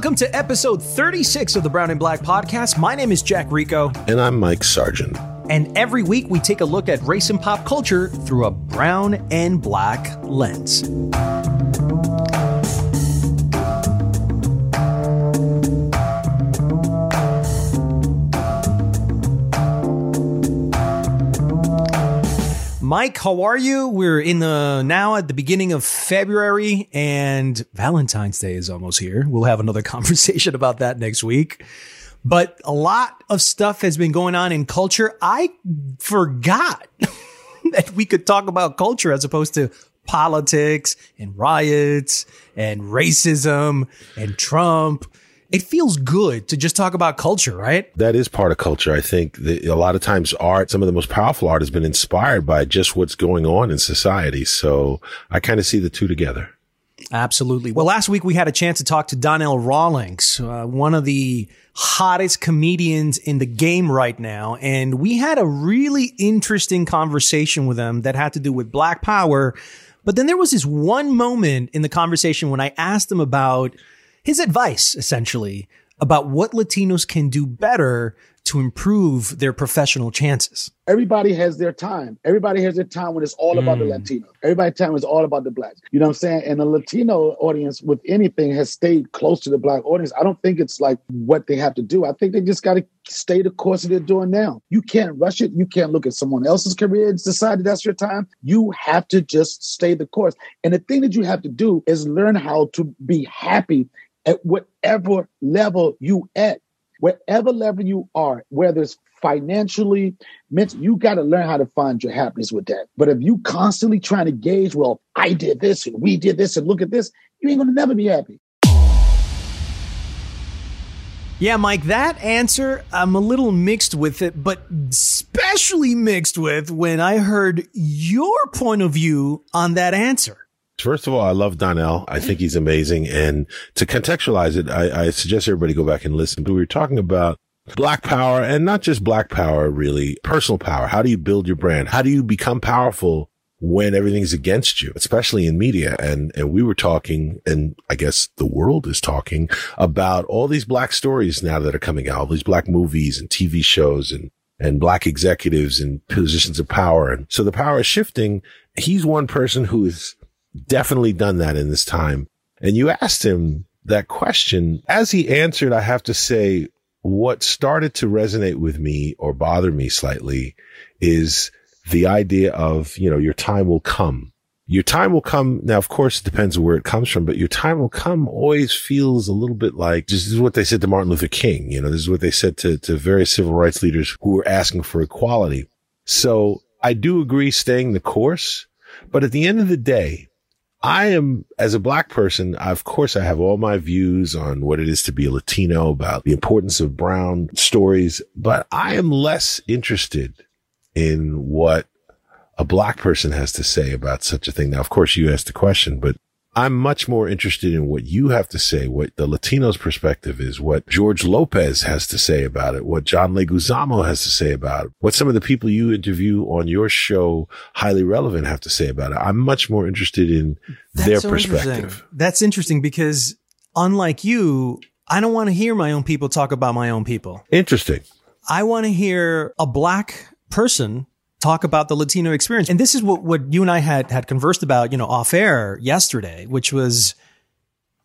Welcome to episode 36 of the Brown and Black podcast. My name is Jack Rico. And I'm Mike Sargent. And every week we take a look at race and pop culture through a brown and black lens. Mike, how are you? We're in the now at the beginning of February and Valentine's Day is almost here. We'll have another conversation about that next week. But a lot of stuff has been going on in culture. I forgot that we could talk about culture as opposed to politics and riots and racism and Trump it feels good to just talk about culture, right? That is part of culture. I think that a lot of times art, some of the most powerful art has been inspired by just what's going on in society. So I kind of see the two together. Absolutely. Well, last week we had a chance to talk to Donnell Rawlings, uh, one of the hottest comedians in the game right now. And we had a really interesting conversation with him that had to do with Black Power. But then there was this one moment in the conversation when I asked him about his advice essentially about what Latinos can do better to improve their professional chances. Everybody has their time. Everybody has their time when it's all about mm. the Latino. Everybody's time is all about the blacks. You know what I'm saying? And the Latino audience with anything has stayed close to the black audience. I don't think it's like what they have to do. I think they just got to stay the course that they're doing now. You can't rush it. You can't look at someone else's career and decide that that's your time. You have to just stay the course. And the thing that you have to do is learn how to be happy at whatever level you at, whatever level you are, whether it's financially, mental, you got to learn how to find your happiness with that. But if you constantly trying to gauge, well, I did this and we did this and look at this, you ain't gonna never be happy. Yeah, Mike, that answer, I'm a little mixed with it, but especially mixed with when I heard your point of view on that answer. First of all, I love Donnell. I think he's amazing. And to contextualize it, I, I suggest everybody go back and listen. But we were talking about black power and not just black power, really personal power. How do you build your brand? How do you become powerful when everything's against you, especially in media? And, and we were talking, and I guess the world is talking about all these black stories now that are coming out, all these black movies and TV shows and and black executives in positions of power. And so the power is shifting. He's one person who is definitely done that in this time. And you asked him that question. As he answered, I have to say, what started to resonate with me or bother me slightly is the idea of, you know, your time will come. Your time will come. Now, of course, it depends where it comes from, but your time will come always feels a little bit like this is what they said to Martin Luther King. You know, this is what they said to, to various civil rights leaders who were asking for equality. So I do agree staying the course, but at the end of the day, I am, as a black person, of course, I have all my views on what it is to be a Latino, about the importance of brown stories, but I am less interested in what a black person has to say about such a thing. Now, of course, you asked the question, but I'm much more interested in what you have to say, what the Latinos perspective is, what George Lopez has to say about it, what John Leguizamo has to say about it, what some of the people you interview on your show, highly relevant, have to say about it. I'm much more interested in That's their so perspective. Interesting. That's interesting because unlike you, I don't want to hear my own people talk about my own people. Interesting. I want to hear a black person talk about the Latino experience. And this is what, what you and I had, had conversed about, you know, off air yesterday, which was,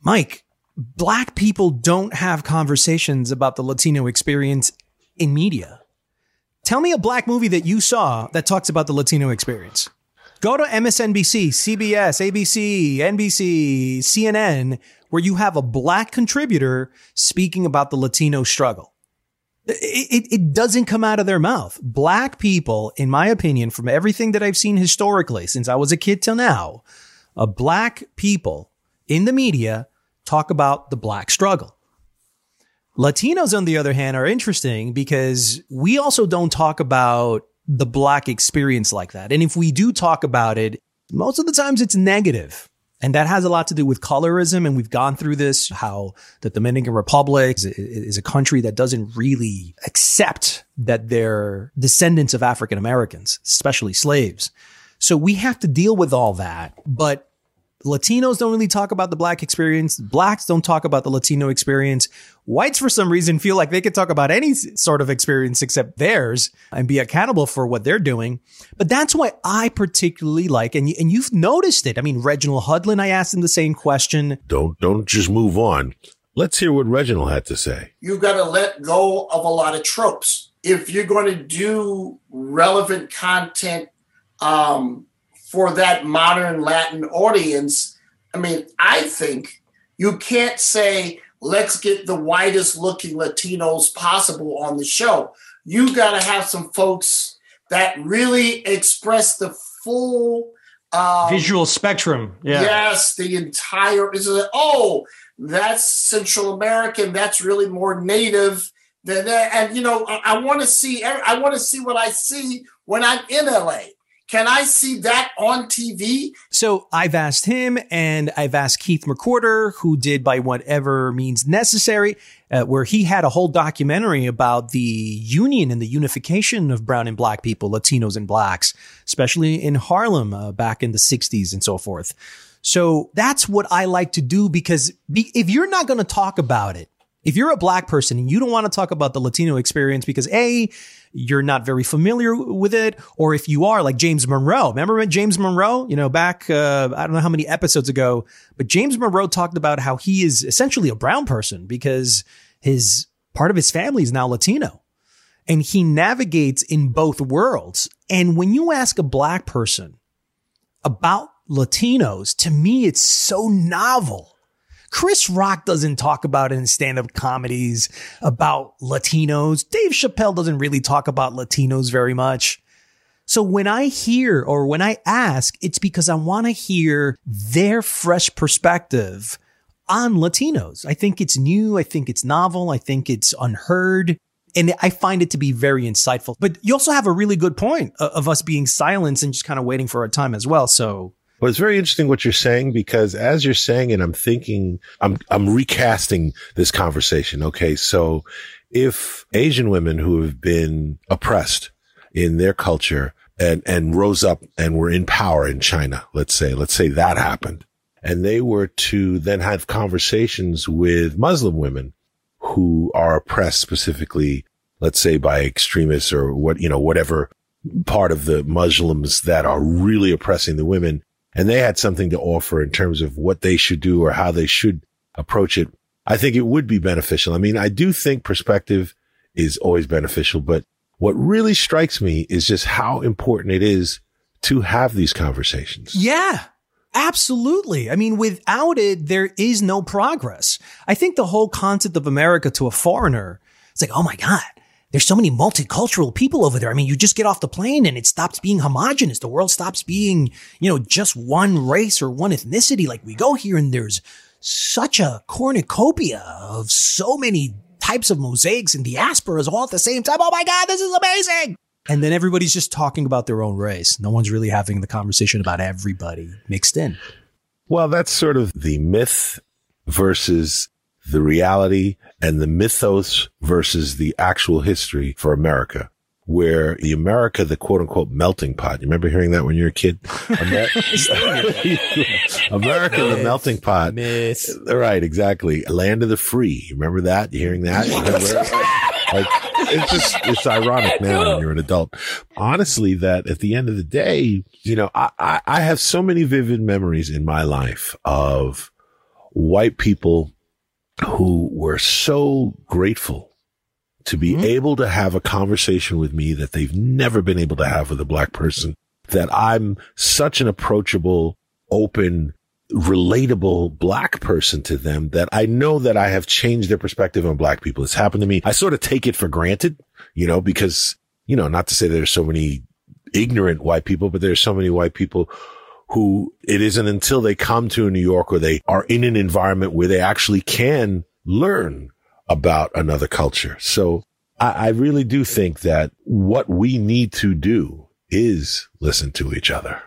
Mike, black people don't have conversations about the Latino experience in media. Tell me a black movie that you saw that talks about the Latino experience. Go to MSNBC, CBS, ABC, NBC, CNN, where you have a black contributor speaking about the Latino struggle. It, it, doesn't come out of their mouth. Black people, in my opinion, from everything that I've seen historically since I was a kid till now, black people in the media talk about the black struggle. Latinos, on the other hand, are interesting because we also don't talk about the black experience like that. And if we do talk about it, most of the times it's negative. And that has a lot to do with colorism. And we've gone through this, how the Dominican Republic is, is a country that doesn't really accept that they're descendants of African Americans, especially slaves. So we have to deal with all that. But Latinos don't really talk about the black experience. Blacks don't talk about the Latino experience. Whites, for some reason, feel like they could talk about any sort of experience except theirs and be accountable for what they're doing. But that's why I particularly like, and, you, and you've noticed it. I mean, Reginald Hudlin, I asked him the same question. Don't, don't just move on. Let's hear what Reginald had to say. You've got to let go of a lot of tropes. If you're going to do relevant content um, for that modern Latin audience, I mean, I think you can't say, let's get the whitest looking Latinos possible on the show. You got to have some folks that really express the full um, visual spectrum. Yeah. Yes, the entire is it, oh, that's Central American. That's really more native than that. And you know, I, I want to see. I want to see what I see when I'm in LA. Can I see that on TV? So I've asked him and I've asked Keith McQuirter, who did by whatever means necessary, uh, where he had a whole documentary about the union and the unification of brown and black people, Latinos and blacks, especially in Harlem uh, back in the 60s and so forth. So that's what I like to do because be, if you're not going to talk about it, if you're a black person and you don't want to talk about the Latino experience because A, you're not very familiar with it, or if you are like James Monroe, remember James Monroe, you know, back, uh, I don't know how many episodes ago, but James Monroe talked about how he is essentially a brown person because his part of his family is now Latino and he navigates in both worlds. And when you ask a black person about Latinos, to me, it's so novel. Chris Rock doesn't talk about in stand up comedies about Latinos. Dave Chappelle doesn't really talk about Latinos very much. So when I hear or when I ask, it's because I want to hear their fresh perspective on Latinos. I think it's new. I think it's novel. I think it's unheard. And I find it to be very insightful. But you also have a really good point of us being silenced and just kind of waiting for our time as well. So well, it's very interesting what you're saying because as you're saying it, I'm thinking, I'm, I'm recasting this conversation. Okay. So if Asian women who have been oppressed in their culture and, and rose up and were in power in China, let's say, let's say that happened and they were to then have conversations with Muslim women who are oppressed specifically, let's say by extremists or what, you know, whatever part of the Muslims that are really oppressing the women and they had something to offer in terms of what they should do or how they should approach it, I think it would be beneficial. I mean, I do think perspective is always beneficial, but what really strikes me is just how important it is to have these conversations. Yeah. Absolutely. I mean, without it, there is no progress. I think the whole concept of America to a foreigner, it's like, oh my God, there's so many multicultural people over there. I mean, you just get off the plane and it stops being homogenous. The world stops being, you know, just one race or one ethnicity. Like we go here and there's such a cornucopia of so many types of mosaics and diasporas all at the same time. Oh my God, this is amazing. And then everybody's just talking about their own race. No one's really having the conversation about everybody mixed in. Well, that's sort of the myth versus the reality and the mythos versus the actual history for America. Where the America, the quote unquote melting pot. You remember hearing that when you were a kid? Amer- America, the melting pot. Myth. Right, exactly. Land of the free. You remember that? You hearing that? like, it's just, it's ironic now when you're an adult. Honestly, that at the end of the day, you know, I, I, I have so many vivid memories in my life of white people who were so grateful to be mm-hmm. able to have a conversation with me that they've never been able to have with a black person, that I'm such an approachable, open, relatable black person to them that I know that I have changed their perspective on black people. It's happened to me. I sort of take it for granted, you know, because, you know, not to say there's so many ignorant white people, but there's so many white people who it isn't until they come to New York or they are in an environment where they actually can learn about another culture. So I, I really do think that what we need to do is listen to each other.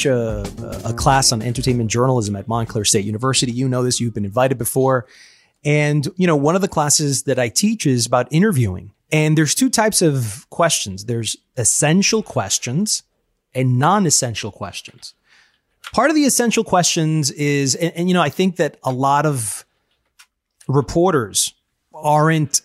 Teach a, a class on entertainment journalism at Montclair State University. You know this, you've been invited before. And, you know, one of the classes that I teach is about interviewing. And there's two types of questions. There's essential questions and non-essential questions. Part of the essential questions is, and, and, you know, I think that a lot of reporters aren't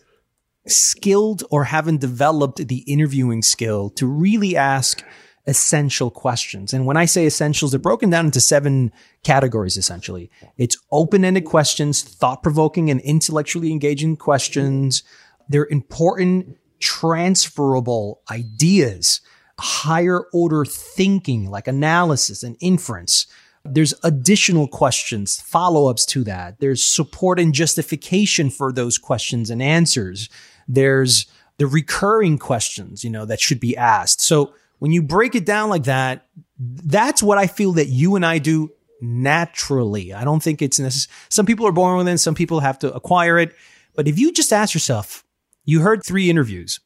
skilled or haven't developed the interviewing skill to really ask essential questions. And when I say essentials, they're broken down into seven categories essentially. It's open-ended questions, thought-provoking and intellectually engaging questions. They're important transferable ideas, higher order thinking like analysis and inference. There's additional questions, follow-ups to that. There's support and justification for those questions and answers. There's the recurring questions, you know, that should be asked. So when you break it down like that, that's what I feel that you and I do naturally. I don't think it's necessary. Some people are born with it. Some people have to acquire it. But if you just ask yourself, you heard three interviews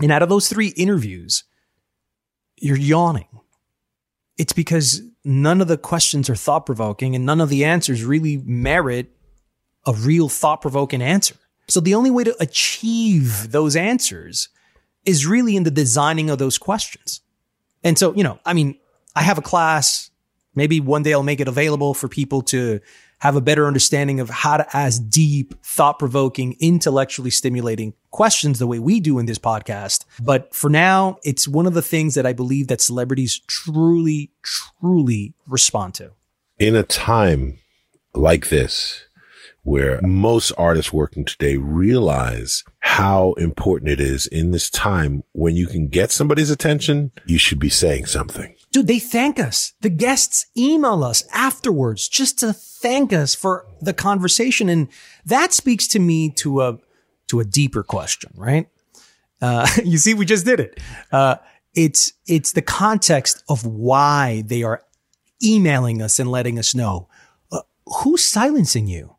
and out of those three interviews, you're yawning. It's because none of the questions are thought provoking and none of the answers really merit a real thought provoking answer. So the only way to achieve those answers is really in the designing of those questions. And so, you know, I mean, I have a class. Maybe one day I'll make it available for people to have a better understanding of how to ask deep, thought provoking, intellectually stimulating questions the way we do in this podcast. But for now, it's one of the things that I believe that celebrities truly, truly respond to. In a time like this, where most artists working today realize how important it is in this time when you can get somebody's attention, you should be saying something. Dude, they thank us. The guests email us afterwards just to thank us for the conversation. And that speaks to me to a, to a deeper question, right? Uh, you see, we just did it. Uh, it's, it's the context of why they are emailing us and letting us know. Uh, who's silencing you?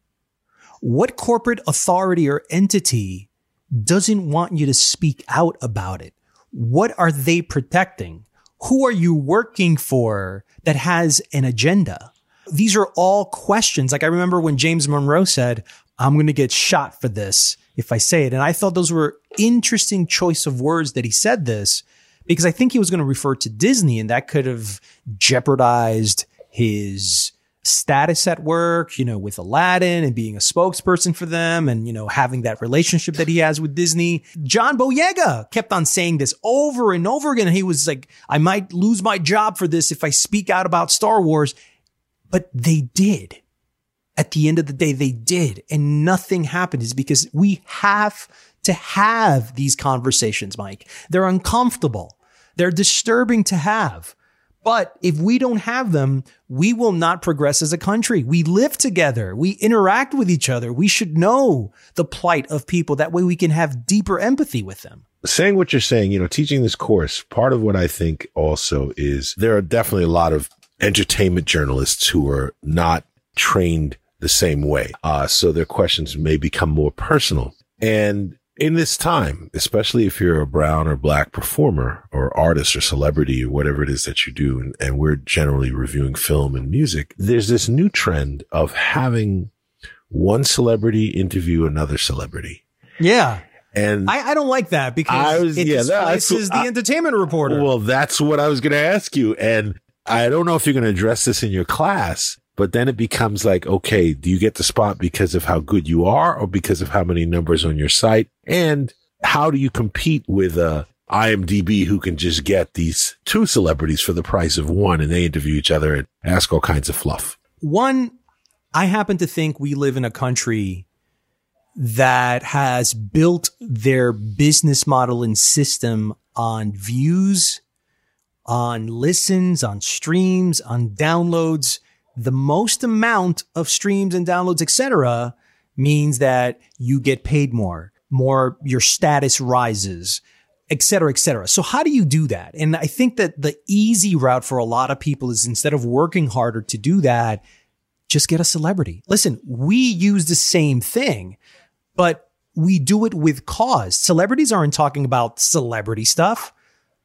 What corporate authority or entity doesn't want you to speak out about it? What are they protecting? Who are you working for that has an agenda? These are all questions. Like I remember when James Monroe said, I'm going to get shot for this if I say it. And I thought those were interesting choice of words that he said this because I think he was going to refer to Disney and that could have jeopardized his status at work, you know, with Aladdin and being a spokesperson for them and, you know, having that relationship that he has with Disney. John Boyega kept on saying this over and over again. He was like, I might lose my job for this if I speak out about Star Wars. But they did. At the end of the day, they did. And nothing happened is because we have to have these conversations, Mike. They're uncomfortable. They're disturbing to have. But if we don't have them, we will not progress as a country. We live together. We interact with each other. We should know the plight of people. That way we can have deeper empathy with them. Saying what you're saying, you know, teaching this course, part of what I think also is there are definitely a lot of entertainment journalists who are not trained the same way. Uh, so their questions may become more personal. And in this time, especially if you're a brown or black performer or artist or celebrity or whatever it is that you do, and, and, we're generally reviewing film and music, there's this new trend of having one celebrity interview another celebrity. Yeah. And I, I don't like that because was, it yeah, displaces the I, entertainment reporter. Well, that's what I was going to ask you. And I don't know if you're going to address this in your class, but then it becomes like, okay, do you get the spot because of how good you are or because of how many numbers on your site? And how do you compete with a IMDb who can just get these two celebrities for the price of one and they interview each other and ask all kinds of fluff? One, I happen to think we live in a country that has built their business model and system on views, on listens, on streams, on downloads the most amount of streams and downloads, etc., means that you get paid more, more your status rises, etc., etc. So how do you do that? And I think that the easy route for a lot of people is instead of working harder to do that, just get a celebrity. Listen, we use the same thing, but we do it with cause. Celebrities aren't talking about celebrity stuff.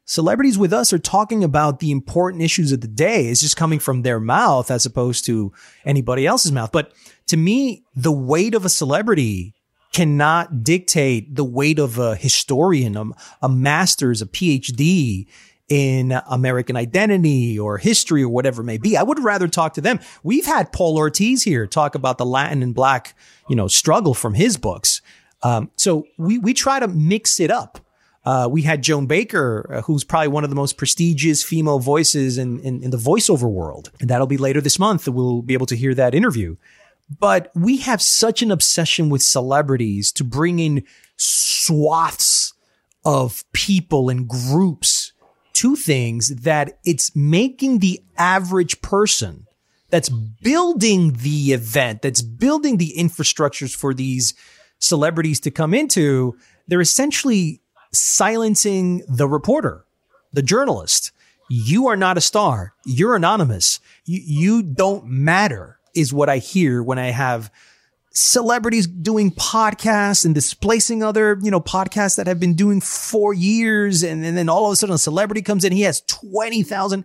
Celebrities with us are talking about the important issues of the day. It's just coming from their mouth as opposed to anybody else's mouth. But to me, the weight of a celebrity cannot dictate the weight of a historian, a, a master's, a PhD in American identity or history or whatever it may be. I would rather talk to them. We've had Paul Ortiz here talk about the Latin and black, you know, struggle from his books. Um, so we, we try to mix it up. Uh, we had Joan Baker, uh, who's probably one of the most prestigious female voices in, in, in the voiceover world. And that'll be later this month. We'll be able to hear that interview. But we have such an obsession with celebrities to bring in swaths of people and groups to things that it's making the average person that's building the event, that's building the infrastructures for these celebrities to come into, they're essentially silencing the reporter, the journalist. You are not a star. You're anonymous. You, you don't matter is what I hear when I have celebrities doing podcasts and displacing other, you know, podcasts that have been doing for years. And, and then all of a sudden a celebrity comes in, he has 20,000.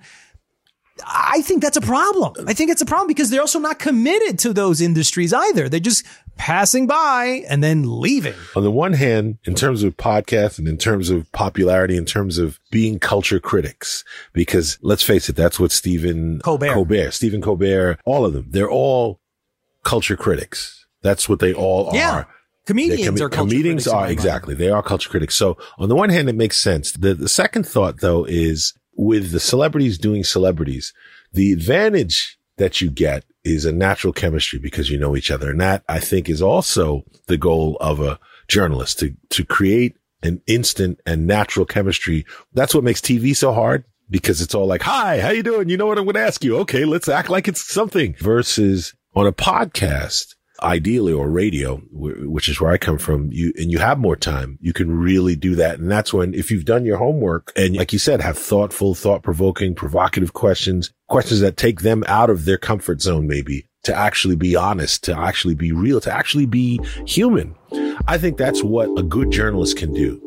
I think that's a problem. I think it's a problem because they're also not committed to those industries either. They're just passing by and then leaving. On the one hand, in terms of podcasts and in terms of popularity, in terms of being culture critics, because let's face it, that's what Stephen Colbert, Colbert, Stephen Colbert, all of them, they're all culture critics. That's what they all yeah. are. Comedians com- are comedians are exactly. They are culture critics. So on the one hand, it makes sense. The, the second thought though is with the celebrities doing celebrities, the advantage that you get is a natural chemistry because you know each other. And that I think is also the goal of a journalist to, to create an instant and natural chemistry. That's what makes TV so hard because it's all like, Hi, how you doing? You know what I'm going to ask you? Okay. Let's act like it's something versus on a podcast ideally or radio, which is where I come from, you, and you have more time, you can really do that. And that's when, if you've done your homework and like you said, have thoughtful, thought provoking, provocative questions, questions that take them out of their comfort zone, maybe to actually be honest, to actually be real, to actually be human. I think that's what a good journalist can do.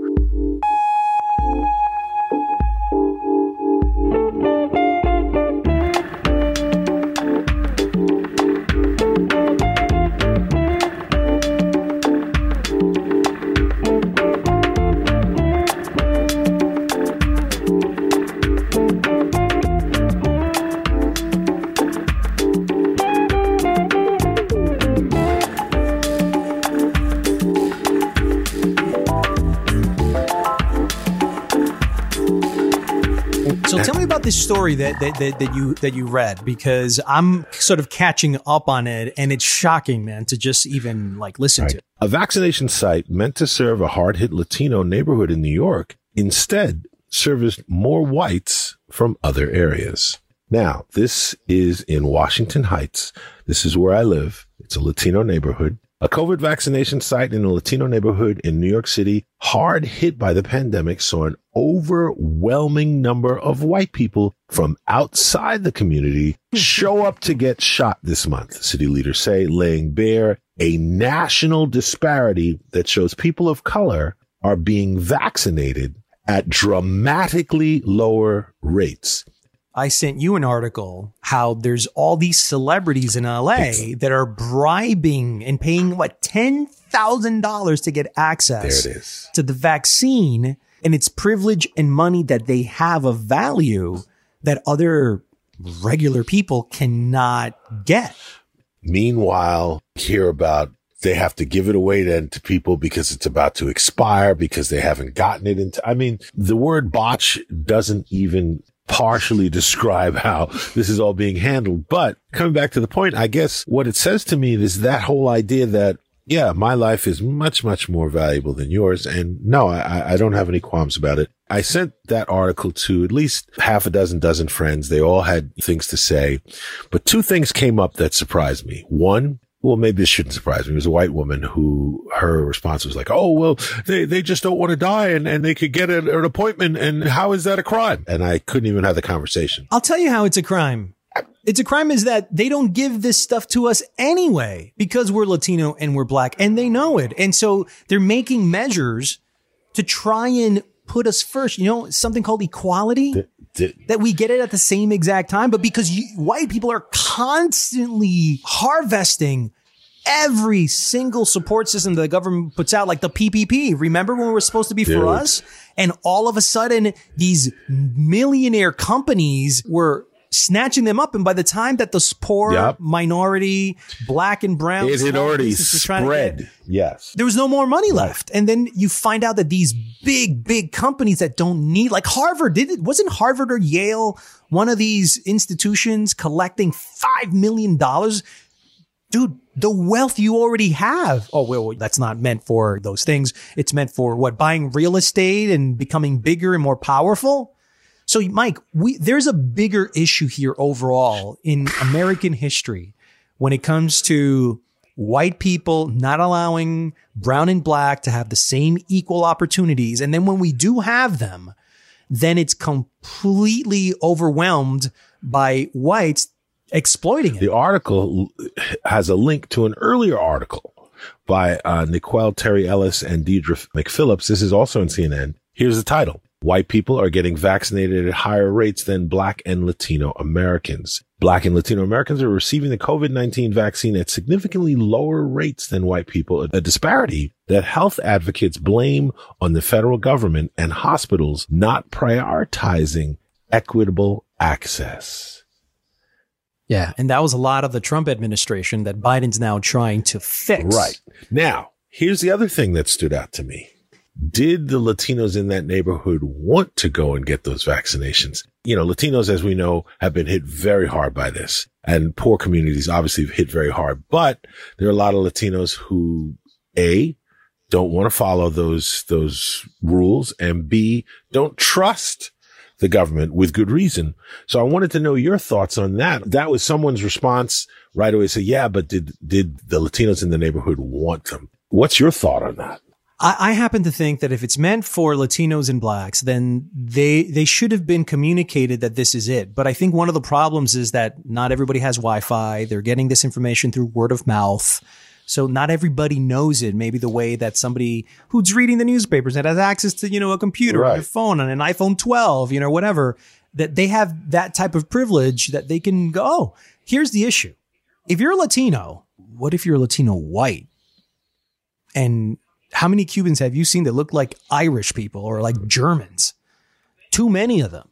This story that, that, that, that you that you read because I'm sort of catching up on it and it's shocking, man, to just even like listen right. to. A vaccination site meant to serve a hard hit Latino neighborhood in New York instead serviced more whites from other areas. Now, this is in Washington Heights. This is where I live. It's a Latino neighborhood. A COVID vaccination site in a Latino neighborhood in New York City, hard hit by the pandemic, saw an overwhelming number of white people from outside the community hmm. show up to get shot this month, city leaders say, laying bare a national disparity that shows people of color are being vaccinated at dramatically lower rates. I sent you an article how there's all these celebrities in LA that are bribing and paying what ten thousand dollars to get access to the vaccine, and it's privilege and money that they have of value that other regular people cannot get. Meanwhile, hear about they have to give it away then to people because it's about to expire because they haven't gotten it into. I mean, the word botch doesn't even partially describe how this is all being handled. But coming back to the point, I guess what it says to me is that whole idea that yeah, my life is much, much more valuable than yours. And no, I, I don't have any qualms about it. I sent that article to at least half a dozen, dozen friends. They all had things to say, but two things came up that surprised me. One, well, maybe this shouldn't surprise me. It was a white woman who her response was like, Oh, well, they, they just don't want to die and, and they could get an, an appointment. And how is that a crime? And I couldn't even have the conversation. I'll tell you how it's a crime. It's a crime is that they don't give this stuff to us anyway because we're Latino and we're black and they know it. And so they're making measures to try and put us first. You know, something called equality d- that we get it at the same exact time, but because you, white people are constantly harvesting every single support system that the government puts out, like the PPP. Remember when we were supposed to be Dude. for us? And all of a sudden, these millionaire companies were snatching them up. And by the time that the poor Yep. minority, black and brown, it had already trying get- spread. Yes. there was no more money left. And then you find out that these big, big companies that don't need, like Harvard, did it, wasn't Harvard or Yale one of these institutions collecting $5 million? Dude, the wealth you already have. Oh, well, that's not meant for those things. It's meant for what? Buying real estate and becoming bigger and more powerful? So, Mike, we, there's a bigger issue here overall in American history when it comes to white people not allowing brown and black to have the same equal opportunities. And then when we do have them, then it's completely overwhelmed by whites exploiting it. The article has a link to an earlier article by uh, Nicole Terry Ellis and Deidre McPhillips. This is also in CNN. Here's the title. White people are getting vaccinated at higher rates than black and Latino Americans. Black and Latino Americans are receiving the COVID-19 vaccine at significantly lower rates than white people, a disparity that health advocates blame on the federal government and hospitals not prioritizing equitable access. Yeah. And that was a lot of the Trump administration that Biden's now trying to fix. Right. Now, here's the other thing that stood out to me. Did the Latinos in that neighborhood want to go and get those vaccinations? You know, Latinos, as we know, have been hit very hard by this and poor communities obviously have hit very hard, but there are a lot of Latinos who A, don't want to follow those, those rules and B, don't trust the government with good reason. So I wanted to know your thoughts on that. That was someone's response right away. Say, yeah, but did, did the Latinos in the neighborhood want them? What's your thought on that? I, I happen to think that if it's meant for Latinos and blacks, then they they should have been communicated that this is it. But I think one of the problems is that not everybody has Wi-Fi. They're getting this information through word of mouth. So not everybody knows it. Maybe the way that somebody who's reading the newspapers and has access to, you know, a computer Right. their phone on an iPhone 12, you know, whatever, that they have that type of privilege that they can go, oh, here's the issue. If you're a Latino, what if you're a Latino white? And how many Cubans have you seen that look like Irish people or like Germans? Too many of them.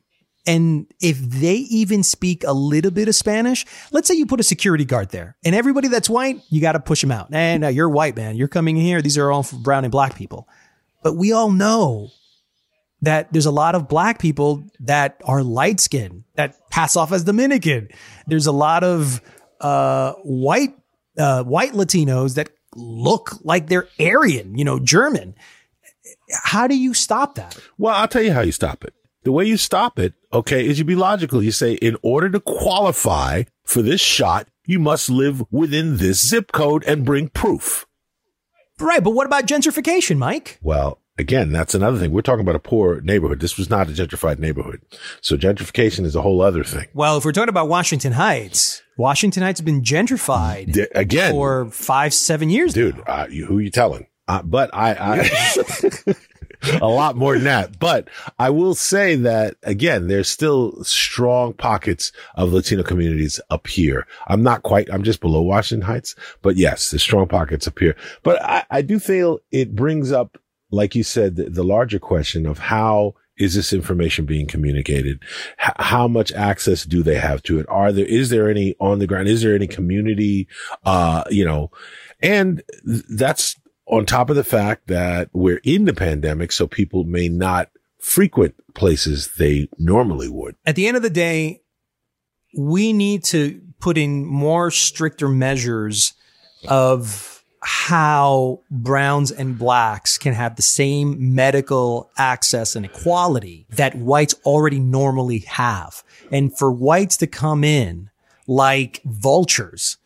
And if they even speak a little bit of Spanish, let's say you put a security guard there and everybody that's white, you got to push them out. And no, you're white, man. You're coming in here. These are all brown and black people. But we all know that there's a lot of black people that are light skinned that pass off as Dominican. There's a lot of uh, white uh, white Latinos that look like they're Aryan, you know, German. How do you stop that? Well, I'll tell you how you stop it. The way you stop it, okay, is you be logical. You say, in order to qualify for this shot, you must live within this zip code and bring proof. Right, but what about gentrification, Mike? Well, again, that's another thing. We're talking about a poor neighborhood. This was not a gentrified neighborhood. So gentrification is a whole other thing. Well, if we're talking about Washington Heights, Washington Heights has been gentrified D- again, for five, seven years. dude, uh, you, who are you telling? Uh, but I, I a lot more than that. But I will say that again, there's still strong pockets of Latino communities up here. I'm not quite, I'm just below Washington Heights, but yes, there's strong pockets up here. But I, I do feel it brings up, like you said, the, the larger question of how is this information being communicated? H- how much access do they have to it? Are there, is there any on the ground? Is there any community, uh, you know, and that's on top of the fact that we're in the pandemic. So people may not frequent places they normally would. At the end of the day, we need to put in more stricter measures of how browns and blacks can have the same medical access and equality that whites already normally have. And for whites to come in like vultures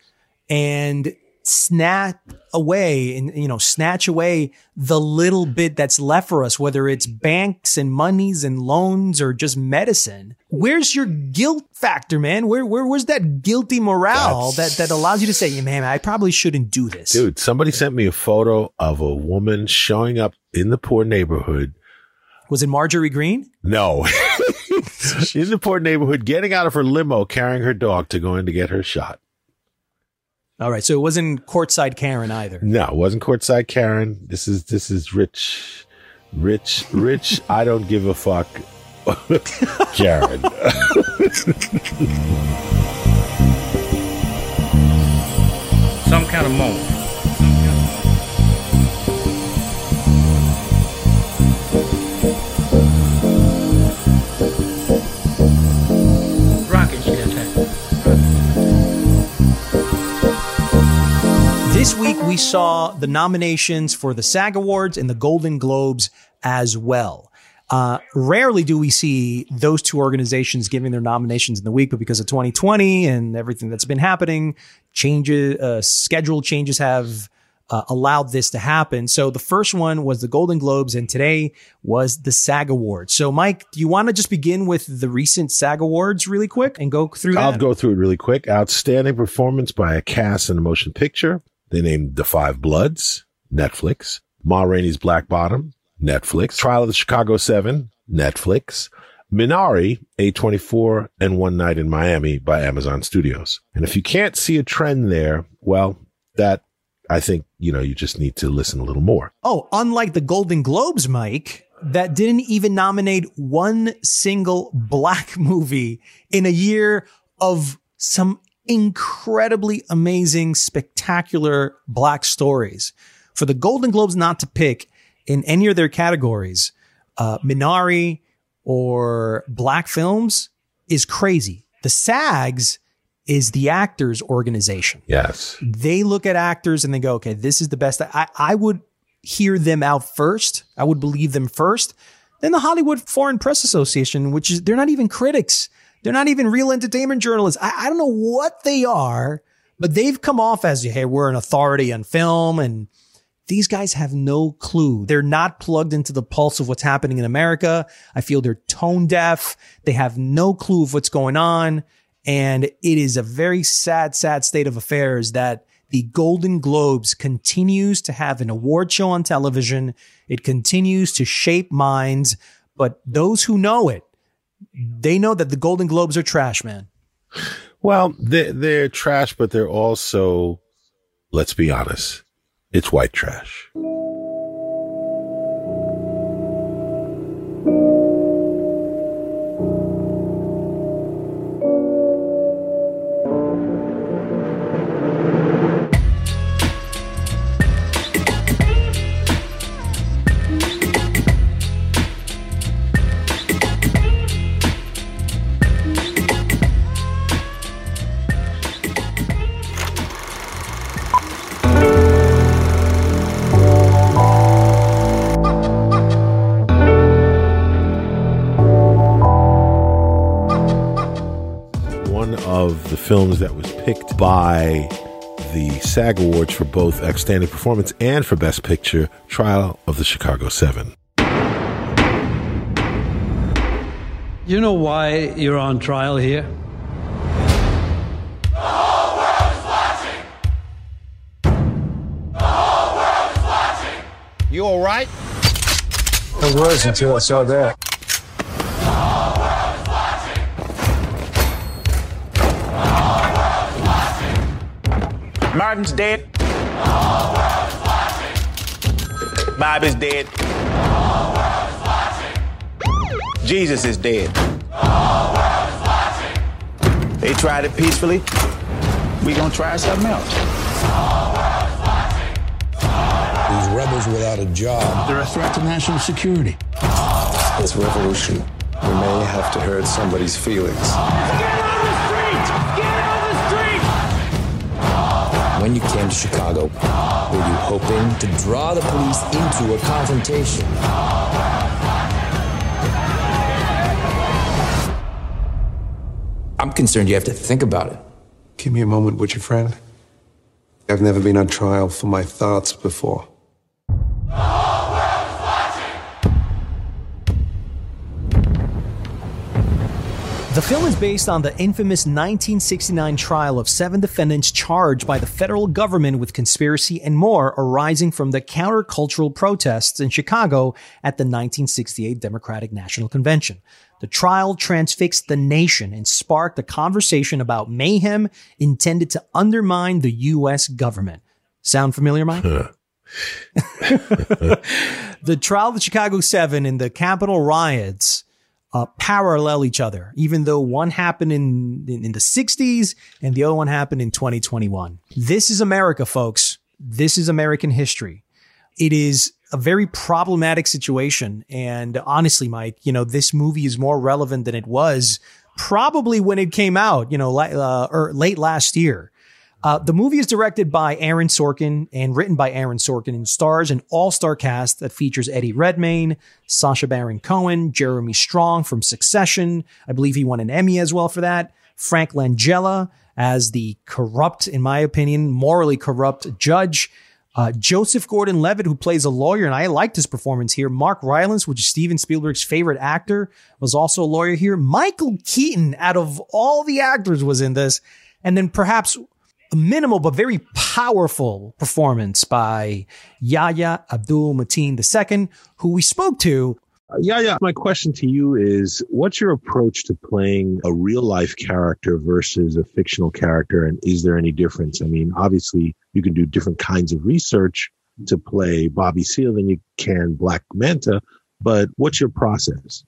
and snap away and you know snatch away the little bit that's left for us whether it's banks and monies and loans or just medicine where's your guilt factor man where where where's that guilty morale That's- that that allows you to say yeah, man I probably shouldn't do this Dude, somebody sent me a photo of a woman showing up in the poor neighborhood Was it Marjorie Greene? No. She's in the poor neighborhood, getting out of her limo, carrying her dog to go in to get her shot. All right, so it wasn't courtside Karen either. No, it wasn't courtside Karen. This is this is rich, rich, rich. I don't give a fuck, Karen. Some kind of moment. We saw the nominations for the SAG Awards and the Golden Globes as well. Uh, rarely do we see those two organizations giving their nominations in the week, but because of 2020 and everything that's been happening, changes, uh, schedule changes have uh, allowed this to happen. So the first one was the Golden Globes, and today was the SAG Awards. So, Mike, do you want to just begin with the recent SAG Awards really quick and go through I'll that? go through it really quick. Outstanding performance by a cast in a motion picture. They named The Five Bloods, Netflix. Ma Rainey's Black Bottom, Netflix. Trial of the Chicago Seven, Netflix. Minari, A24, and One Night in Miami by Amazon Studios. And if you can't see a trend there, well, that I think, you know, you just need to listen a little more. Oh, unlike the Golden Globes, Mike, that didn't even nominate one single black movie in a year of some incredibly amazing, spectacular black stories. For the Golden Globes not to pick in any of their categories, uh, Minari or black films is crazy. The SAGs is the actors organization Yes. they look at actors and they go, okay, this is the best. I, I would hear them out first. I would believe them first. Then the Hollywood Foreign Press Association, which is, they're not even critics. They're not even real entertainment journalists. I, I don't know what they are, but they've come off as, hey, we're an authority on film. And these guys have no clue. They're not plugged into the pulse of what's happening in America. I feel they're tone deaf. They have no clue of what's going on. And it is a very sad, sad state of affairs that the Golden Globes continues to have an award show on television. It continues to shape minds, but those who know it, they know that the Golden Globes are trash, man. Well, they're, they're trash, but they're also, let's be honest, it's white trash. Films that was picked by the SAG Awards for both Outstanding Performance and for Best Picture, Trial of the Chicago Seven. You know why you're on trial here? The whole world is watching! The whole world is watching! You all right? I was until I saw that. Martin's dead. Bob is dead. Jesus is dead. They tried it peacefully. We gonna try something else. These rebels without a job. They're a threat to national security. This revolution, we may have to hurt somebody's feelings. When you came to Chicago, were you hoping to draw the police into a confrontation? I'm concerned you have to think about it. Give me a moment, would you, friend? I've never been on trial for my thoughts before. The film is based on the infamous 1969 trial of seven defendants charged by the federal government with conspiracy and more arising from the countercultural protests in Chicago at the 1968 Democratic National Convention. The trial transfixed the nation and sparked a conversation about mayhem intended to undermine the U.S. government. Sound familiar, Mike? the trial of the Chicago Seven and the Capitol riots uh, parallel each other, even though one happened in, in, in the 60s and the other one happened in 2021. This is America, folks. This is American history. It is a very problematic situation. And honestly, Mike, you know, this movie is more relevant than it was probably when it came out, you know, uh, or late last year. Uh, the movie is directed by Aaron Sorkin and written by Aaron Sorkin and stars an all-star cast that features Eddie Redmayne, Sacha Baron Cohen, Jeremy Strong from Succession. I believe he won an Emmy as well for that. Frank Langella as the corrupt, in my opinion, morally corrupt judge. Uh, Joseph Gordon-Levitt, who plays a lawyer, and I liked his performance here. Mark Rylance, which is Steven Spielberg's favorite actor, was also a lawyer here. Michael Keaton, out of all the actors, was in this. And then perhaps a minimal but very powerful performance by Yahya Abdul Mateen II, who we spoke to. Uh, Yahya, my question to you is what's your approach to playing a real life character versus a fictional character? And is there any difference? I mean, obviously, you can do different kinds of research to play Bobby Seale than you can Black Manta, but what's your process?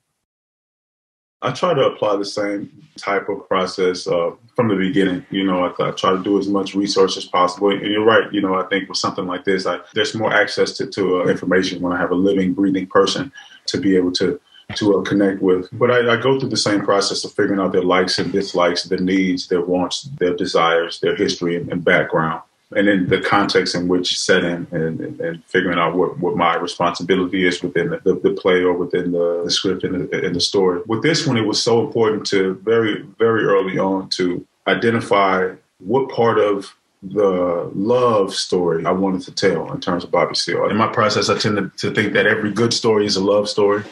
I try to apply the same type of process uh, from the beginning. You know, I, I, try to do as much research as possible. And you're right. You know, I think with something like this, I, there's more access to, to uh, information when I have a living, breathing person to be able to to uh, connect with. But I, I, go through the same process of figuring out their likes and dislikes, their needs, their wants, their desires, their history and, and background and then the context in which set in and, and, and, figuring out what, what my responsibility is within the, the, the play or within the, the script and the, and the story. With this one, it was so important to very, very early on to identify what part of the love story I wanted to tell in terms of Bobby Seale. In my process, I tend to, to think that every good story is a love story,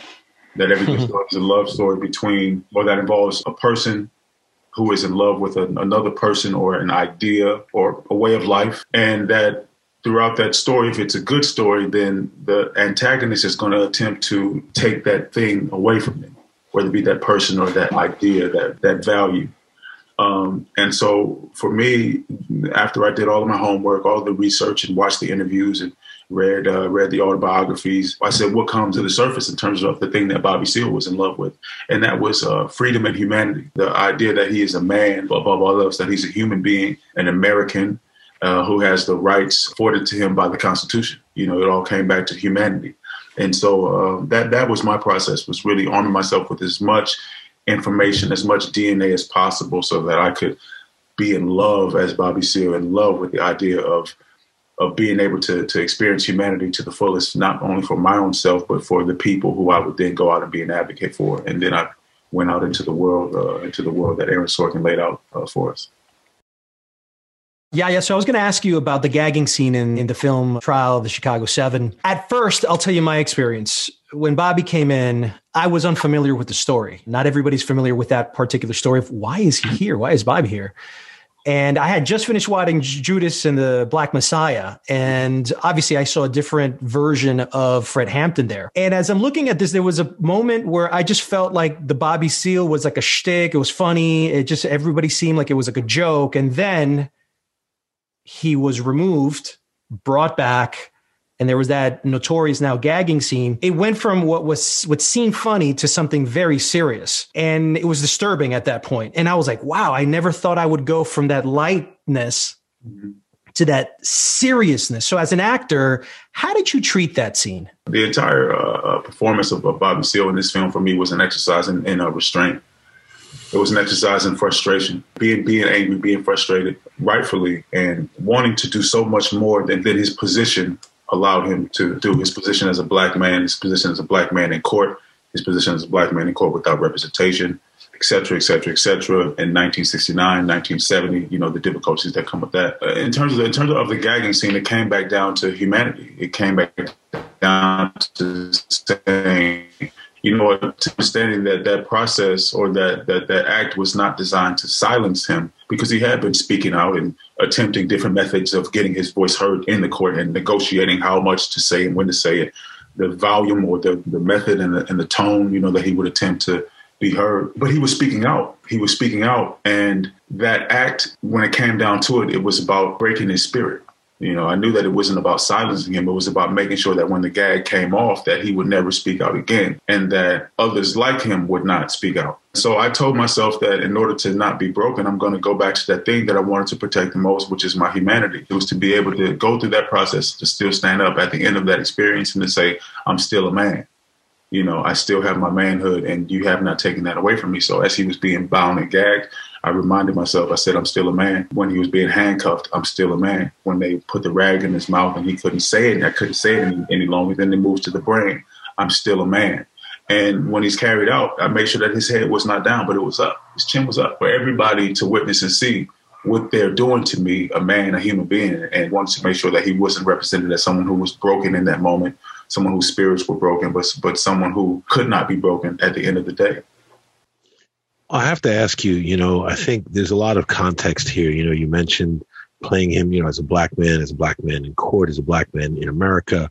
that every good mm-hmm. story is a love story between, or that involves a person who is in love with another person or an idea or a way of life. And that throughout that story, if it's a good story, then the antagonist is going to attempt to take that thing away from them, whether it be that person or that idea, that, that value. Um, and so for me, after I did all of my homework, all the research and watched the interviews and read uh, read the autobiographies. I said, what comes to the surface in terms of the thing that Bobby Seale was in love with, and that was uh, freedom and humanity. The idea that he is a man above all else, that he's a human being, an American uh, who has the rights afforded to him by the Constitution. You know, it all came back to humanity, and so uh, that that was my process was really arming myself with as much information, as much DNA as possible, so that I could be in love as Bobby Seale, in love with the idea of of being able to to experience humanity to the fullest, not only for my own self, but for the people who I would then go out and be an advocate for. And then I went out into the world, uh, into the world that Aaron Sorkin laid out uh, for us. Yeah, yeah. So I was going to ask you about the gagging scene in, in the film Trial of the Chicago Seven. At first, I'll tell you my experience. When Bobby came in, I was unfamiliar with the story. Not everybody's familiar with that particular story. Why is he here? Why is Bobby here? And I had just finished watching Judas and the Black Messiah. And obviously, I saw a different version of Fred Hampton there. And as I'm looking at this, there was a moment where I just felt like the Bobby Seale was like a shtick. It was funny. It just, everybody seemed like it was like a joke. And then he was removed, brought back, and there was that notorious now gagging scene. It went from what was what seemed funny to something very serious, and it was disturbing at that point. And I was like, "Wow, I never thought I would go from that lightness." Mm-hmm. To that seriousness. So, as an actor, how did you treat that scene? The entire uh, uh performance of, of, Bobby Seale in this film for me was an exercise in, in uh, restraint. It was an exercise in frustration, being being angry, being frustrated, rightfully, and wanting to do so much more than, than his position allowed him to do his position as a black man, his position as a black man in court, his position as a black man in court without representation, et cetera, et cetera, et cetera. In 1969, 1970, you know, the difficulties that come with that. Uh, in terms of the, in terms of the gagging scene, it came back down to humanity. It came back down to saying, you know, understanding that that process or that, that that act was not designed to silence him because he had been speaking out and attempting different methods of getting his voice heard in the court and negotiating how much to say and when to say it, the volume or the, the method and the, and the tone, you know, that he would attempt to be heard. But he was speaking out. He was speaking out. And that act, when it came down to it, it was about breaking his spirit. You know, I knew that it wasn't about silencing him. It was about making sure that when the gag came off, that he would never speak out again, and that others like him would not speak out. So I told myself that in order to not be broken, I'm going to go back to that thing that I wanted to protect the most, which is my humanity. It was to be able to go through that process, to still stand up at the end of that experience, and to say, I'm still a man you know, I still have my manhood and you have not taken that away from me. So as he was being bound and gagged, I reminded myself, I said, I'm still a man. When he was being handcuffed, I'm still a man. When they put the rag in his mouth and he couldn't say it, I couldn't say it any, any longer, then it moves to the brain. I'm still a man. And when he's carried out, I made sure that his head was not down, but it was up. His chin was up for everybody to witness and see what they're doing to me, a man, a human being, and wanted to make sure that he wasn't represented as someone who was broken in that moment, someone whose spirits were broken, but but someone who could not be broken at the end of the day. I have to ask you, you know, I think there's a lot of context here. You know, you mentioned playing him, you know, as a black man, as a black man in court, as a black man in America.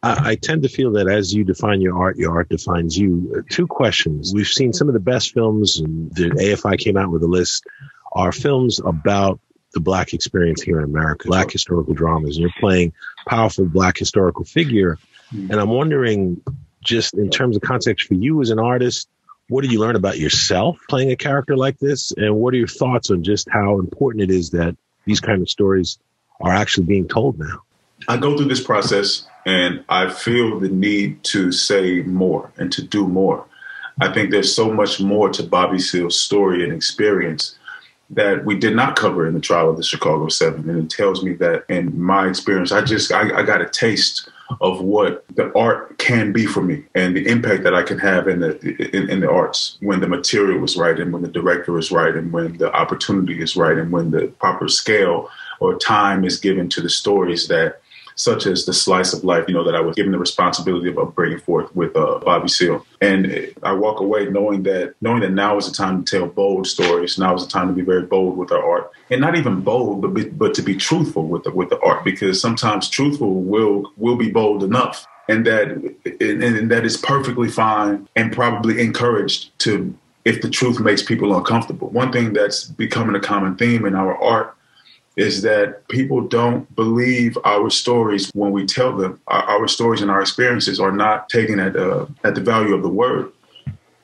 I, I tend to feel that as you define your art, your art defines you. Uh, two questions. We've seen some of the best films, and the AFI came out with a list, are films about the black experience here in America, black historical dramas. And you're playing powerful black historical figure. And I'm wondering, just in terms of context for you as an artist, what did you learn about yourself playing a character like this? And what are your thoughts on just how important it is that these kind of stories are actually being told now? I go through this process and I feel the need to say more and to do more. I think there's so much more to Bobby Seale's story and experience that we did not cover in the trial of the Chicago Seven. And it tells me that in my experience, I just I, I got a taste of what the art can be for me and the impact that I can have in the in, in, the arts when the material is right and when the director is right and when the opportunity is right and when the proper scale or time is given to the stories that such as the slice of life, you know, that I was given the responsibility of, bringing forth with uh, Bobby Seale. And I walk away knowing that knowing that now is the time to tell bold stories. Now is the time to be very bold with our art, and not even bold, but be, but to be truthful with the, with the art, because sometimes truthful will will be bold enough. And that and, and that is perfectly fine and probably encouraged to if the truth makes people uncomfortable. One thing that's becoming a common theme in our art is that people don't believe our stories when we tell them. Our, our stories and our experiences are not taken at uh, at the value of the word.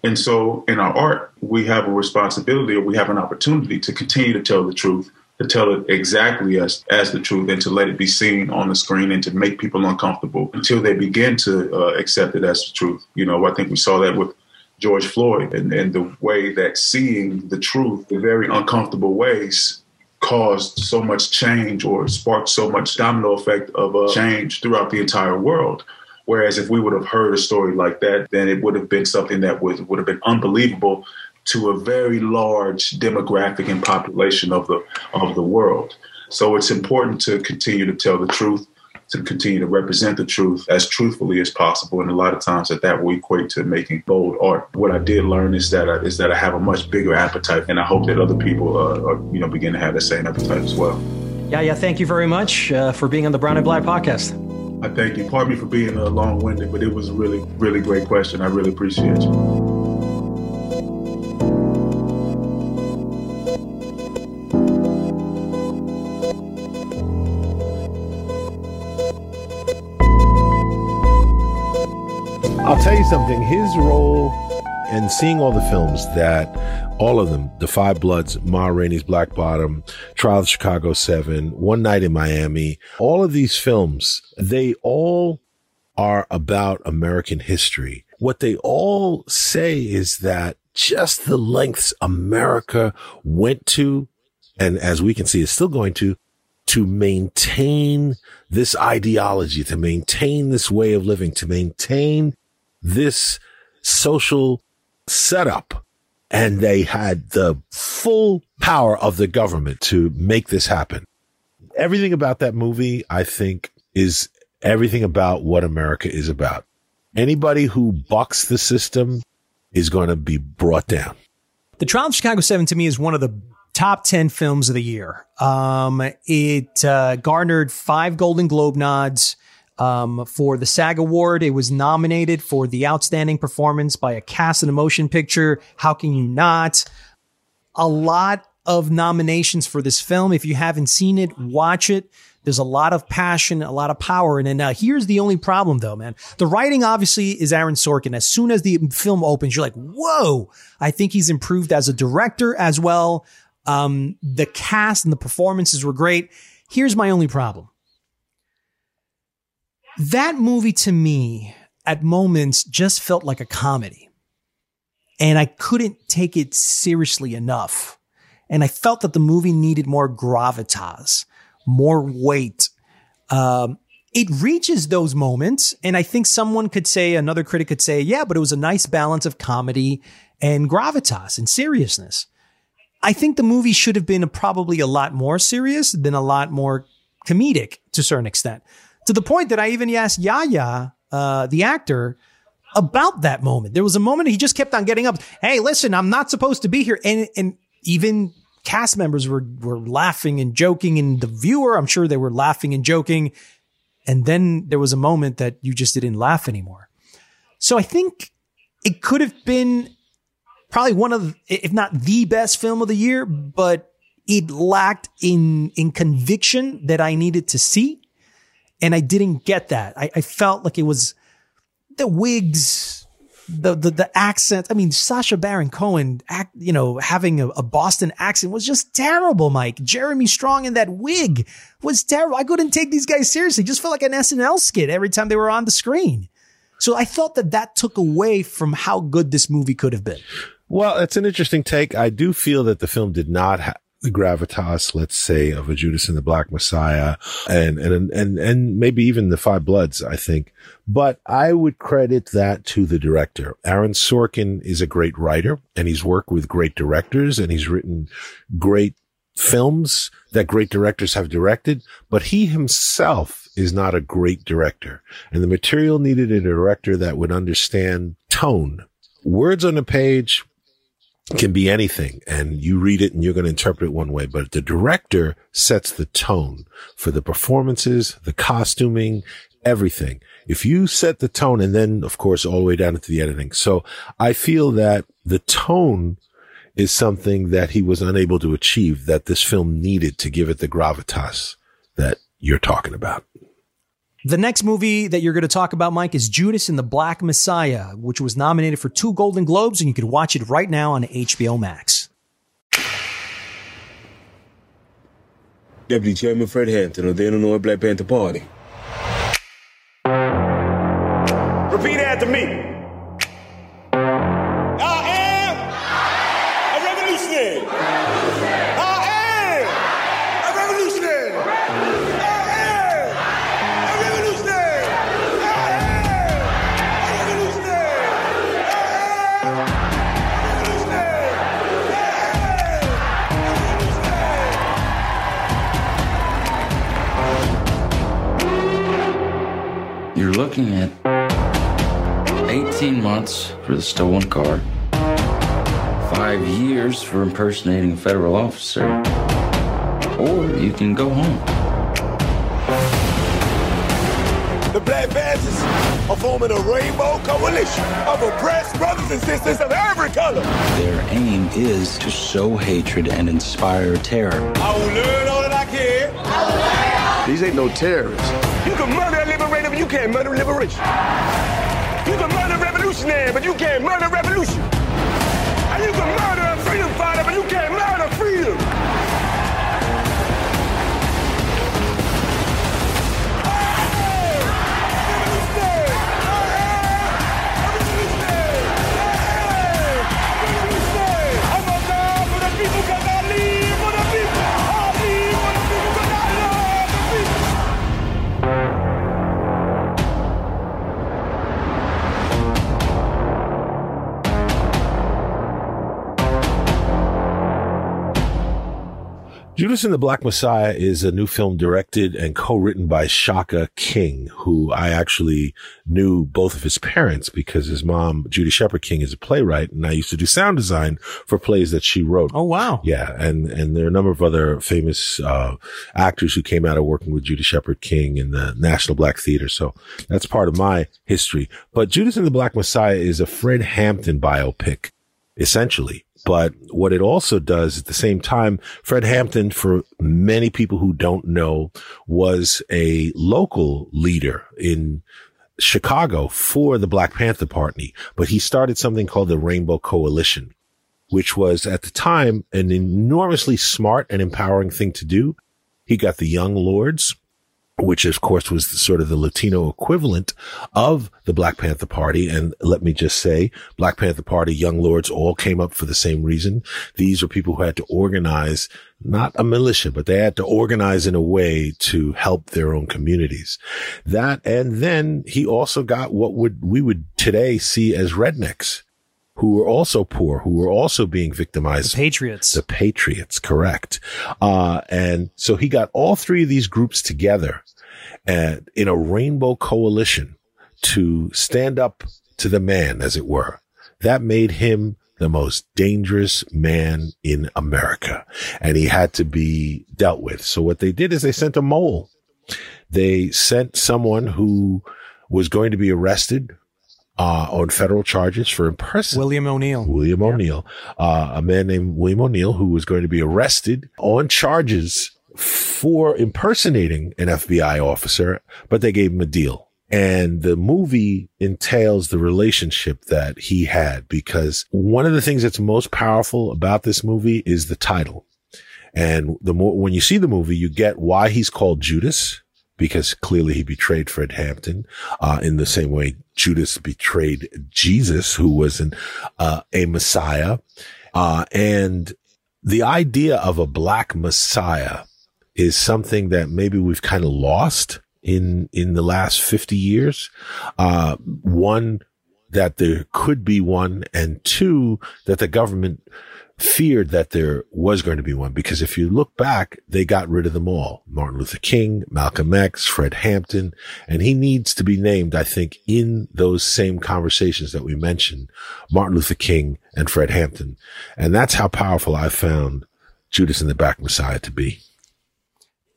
And so, in our art, we have a responsibility or we have an opportunity to continue to tell the truth, to tell it exactly as as the truth, and to let it be seen on the screen and to make people uncomfortable until they begin to uh, accept it as the truth. You know, I think we saw that with George Floyd and, and the way that seeing the truth, the very uncomfortable ways, caused so much change or sparked so much domino effect of a change throughout the entire world. Whereas if we would have heard a story like that, then it would have been something that was, would have been unbelievable to a very large demographic and population of the of the world. So it's important to continue to tell the truth to continue to represent the truth as truthfully as possible. And a lot of times that that will equate to making bold art. What I did learn is that I, is that I have a much bigger appetite, and I hope that other people uh, are, you know begin to have the same appetite as well. Yeah, yeah. Thank you very much uh, for being on the Brown and Black podcast. I thank you. Pardon me for being uh, long-winded, but it was a really, really great question. I really appreciate you. Something. His role and seeing all the films that all of them, The Five Bloods, Ma Rainey's Black Bottom, Trial of Chicago 7, One Night in Miami, all of these films, they all are about American history. What they all say is that just the lengths America went to, and as we can see, is still going to, to maintain this ideology, to maintain this way of living, to maintain this social setup and they had the full power of the government to make this happen. Everything about that movie, I think, is everything about what America is about. Anybody who bucks the system is going to be brought down. The Trial of Chicago 7 to me is one of the top 10 films of the year. Um, it uh, garnered five Golden Globe nods. Um, for the SAG Award, it was nominated for the outstanding performance by a cast in a motion picture. How can you not? A lot of nominations for this film. If you haven't seen it, watch it. There's a lot of passion, a lot of power. And then uh, here's the only problem though, man. The writing obviously is Aaron Sorkin. As soon as the film opens, you're like, whoa, I think he's improved as a director as well. Um, the cast and the performances were great. Here's my only problem. That movie to me at moments just felt like a comedy and I couldn't take it seriously enough. And I felt that the movie needed more gravitas, more weight. Um, it reaches those moments. And I think someone could say, another critic could say, yeah, but it was a nice balance of comedy and gravitas and seriousness. I think the movie should have been probably a lot more serious, than a lot more comedic to a certain extent, to the point that I even asked Yahya, uh, the actor, about that moment. There was a moment he just kept on getting up. Hey, listen, I'm not supposed to be here. And, and even cast members were, were laughing and joking and the viewer, I'm sure they were laughing and joking. And then there was a moment that you just didn't laugh anymore. So I think it could have been probably one of, if not the best film of the year, but it lacked in, in conviction that I needed to see. And I didn't get that. I, I felt like it was the wigs, the, the, the accent. I mean, Sacha Baron Cohen act, you know, having a, a, Boston accent was just terrible, Mike. Jeremy Strong in that wig was terrible. I couldn't take these guys seriously. Just felt like an SNL skit every time they were on the screen. So I felt that that took away from how good this movie could have been. Well, it's an interesting take. I do feel that the film did not have the gravitas, let's say, of a Judas and the Black Messiah and, and, and, and maybe even the Five Bloods, I think. But I would credit that to the director. Aaron Sorkin is a great writer and he's worked with great directors and he's written great films that great directors have directed, but he himself is not a great director. And the material needed a director that would understand tone. Words on a page, can be anything and you read it and you're going to interpret it one way, but the director sets the tone for the performances, the costuming, everything. If you set the tone and then of course all the way down into the editing. So I feel that the tone is something that he was unable to achieve that this film needed to give it the gravitas that you're talking about. The next movie that you're going to talk about, Mike, is Judas and the Black Messiah, which was nominated for two Golden Globes, and you can watch it right now on HBO Max. Deputy Chairman Fred Hampton of the Illinois Black Panther Party. Looking at 18 months for the stolen car, five years for impersonating a federal officer, or you can go home. The Black Panthers are forming a rainbow coalition of oppressed brothers and sisters of every color. Their aim is to sow hatred and inspire terror. I will learn all that I can. These ain't no terrorists. You can murder a liberator, but you can't murder liberation. You can murder a revolutionary, but you can't murder revolution. And you can murder a freedom fighter, but you can't murder freedom. Judas and the Black Messiah is a new film directed and co-written by Shaka King, who I actually knew both of his parents because his mom, Judy Shepard King, is a playwright and I used to do sound design for plays that she wrote. Oh, wow. Yeah. And, and there are a number of other famous, uh, actors who came out of working with Judy Shepard King in the National Black Theater. So that's part of my history. But Judas and the Black Messiah is a Fred Hampton biopic, essentially. But what it also does at the same time, Fred Hampton, for many people who don't know, was a local leader in Chicago for the Black Panther Party, but he started something called the Rainbow Coalition, which was at the time an enormously smart and empowering thing to do. He got the Young Lords, which of course was sort of the Latino equivalent of the Black Panther Party. And let me just say, Black Panther Party, Young Lords all came up for the same reason. These were people who had to organize, not a militia, but they had to organize in a way to help their own communities. That, and then he also got what would, we would today see as rednecks who were also poor, who were also being victimized. The Patriots. The Patriots, correct. Uh, and so he got all three of these groups together and in a rainbow coalition to stand up to the man, as it were. That made him the most dangerous man in America and he had to be dealt with. So what they did is they sent a mole. They sent someone who was going to be arrested uh, on federal charges for impersonating William O'Neal. William O'Neal, uh, a man named William O'Neal who was going to be arrested on charges for impersonating an FBI officer, but they gave him a deal. And the movie entails the relationship that he had because one of the things that's most powerful about this movie is the title. And the more, when you see the movie, you get why he's called Judas because clearly he betrayed Fred Hampton, uh, in the same way Judas betrayed Jesus, who was an, uh, a Messiah. Uh, and the idea of a black Messiah is something that maybe we've kind of lost in, in the last 50 years. Uh, one, that there could be one and two, that the government feared that there was going to be one because if you look back, they got rid of them all. Martin Luther King, Malcolm X, Fred Hampton, and he needs to be named, I think, in those same conversations that we mentioned, Martin Luther King and Fred Hampton. And that's how powerful I found Judas and the Black Messiah to be.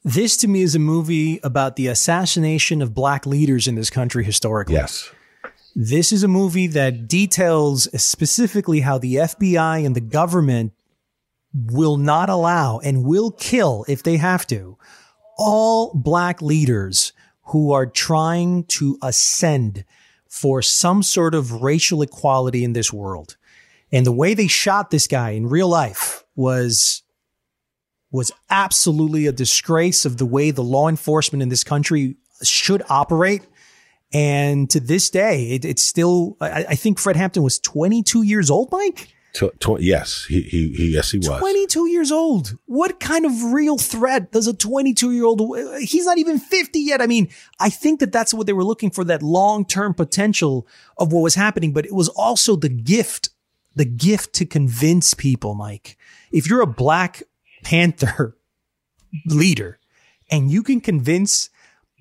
This to me is a movie about the assassination of black leaders in this country historically. Yes. This is a movie that details specifically how the FBI and the government will not allow and will kill if they have to all black leaders who are trying to ascend for some sort of racial equality in this world. And the way they shot this guy in real life was was absolutely a disgrace of the way the law enforcement in this country should operate. And to this day, it, it's still, I, I, think Fred Hampton was 22 years old, Mike. Tw- tw- yes, he, he, he, yes, he was 22 years old. What kind of real threat does a 22 year old, he's not even 50 yet. I mean, I think that that's what they were looking for, that long term potential of what was happening, but it was also the gift, the gift to convince people, Mike. If you're a black Panther leader and you can convince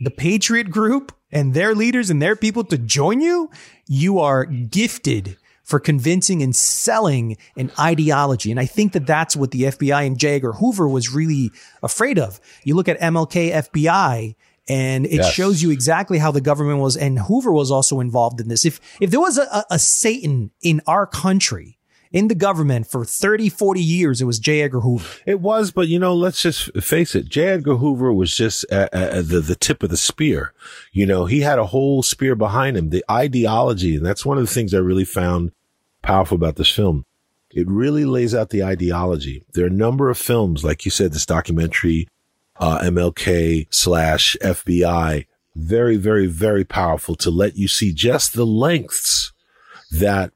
the Patriot group and their leaders and their people to join you, you are gifted for convincing and selling an ideology. And I think that that's what the FBI and J. Edgar Hoover was really afraid of. You look at MLK FBI and it yes. shows you exactly how the government was and Hoover was also involved in this. If, if there was a, a Satan in our country, in the government for 30, 40 years, it was J. Edgar Hoover. It was, but you know, let's just face it. J. Edgar Hoover was just uh, uh, the, the tip of the spear. You know, he had a whole spear behind him, the ideology. And that's one of the things I really found powerful about this film. It really lays out the ideology. There are a number of films, like you said, this documentary, uh, MLK slash FBI, very, very, very powerful to let you see just the lengths that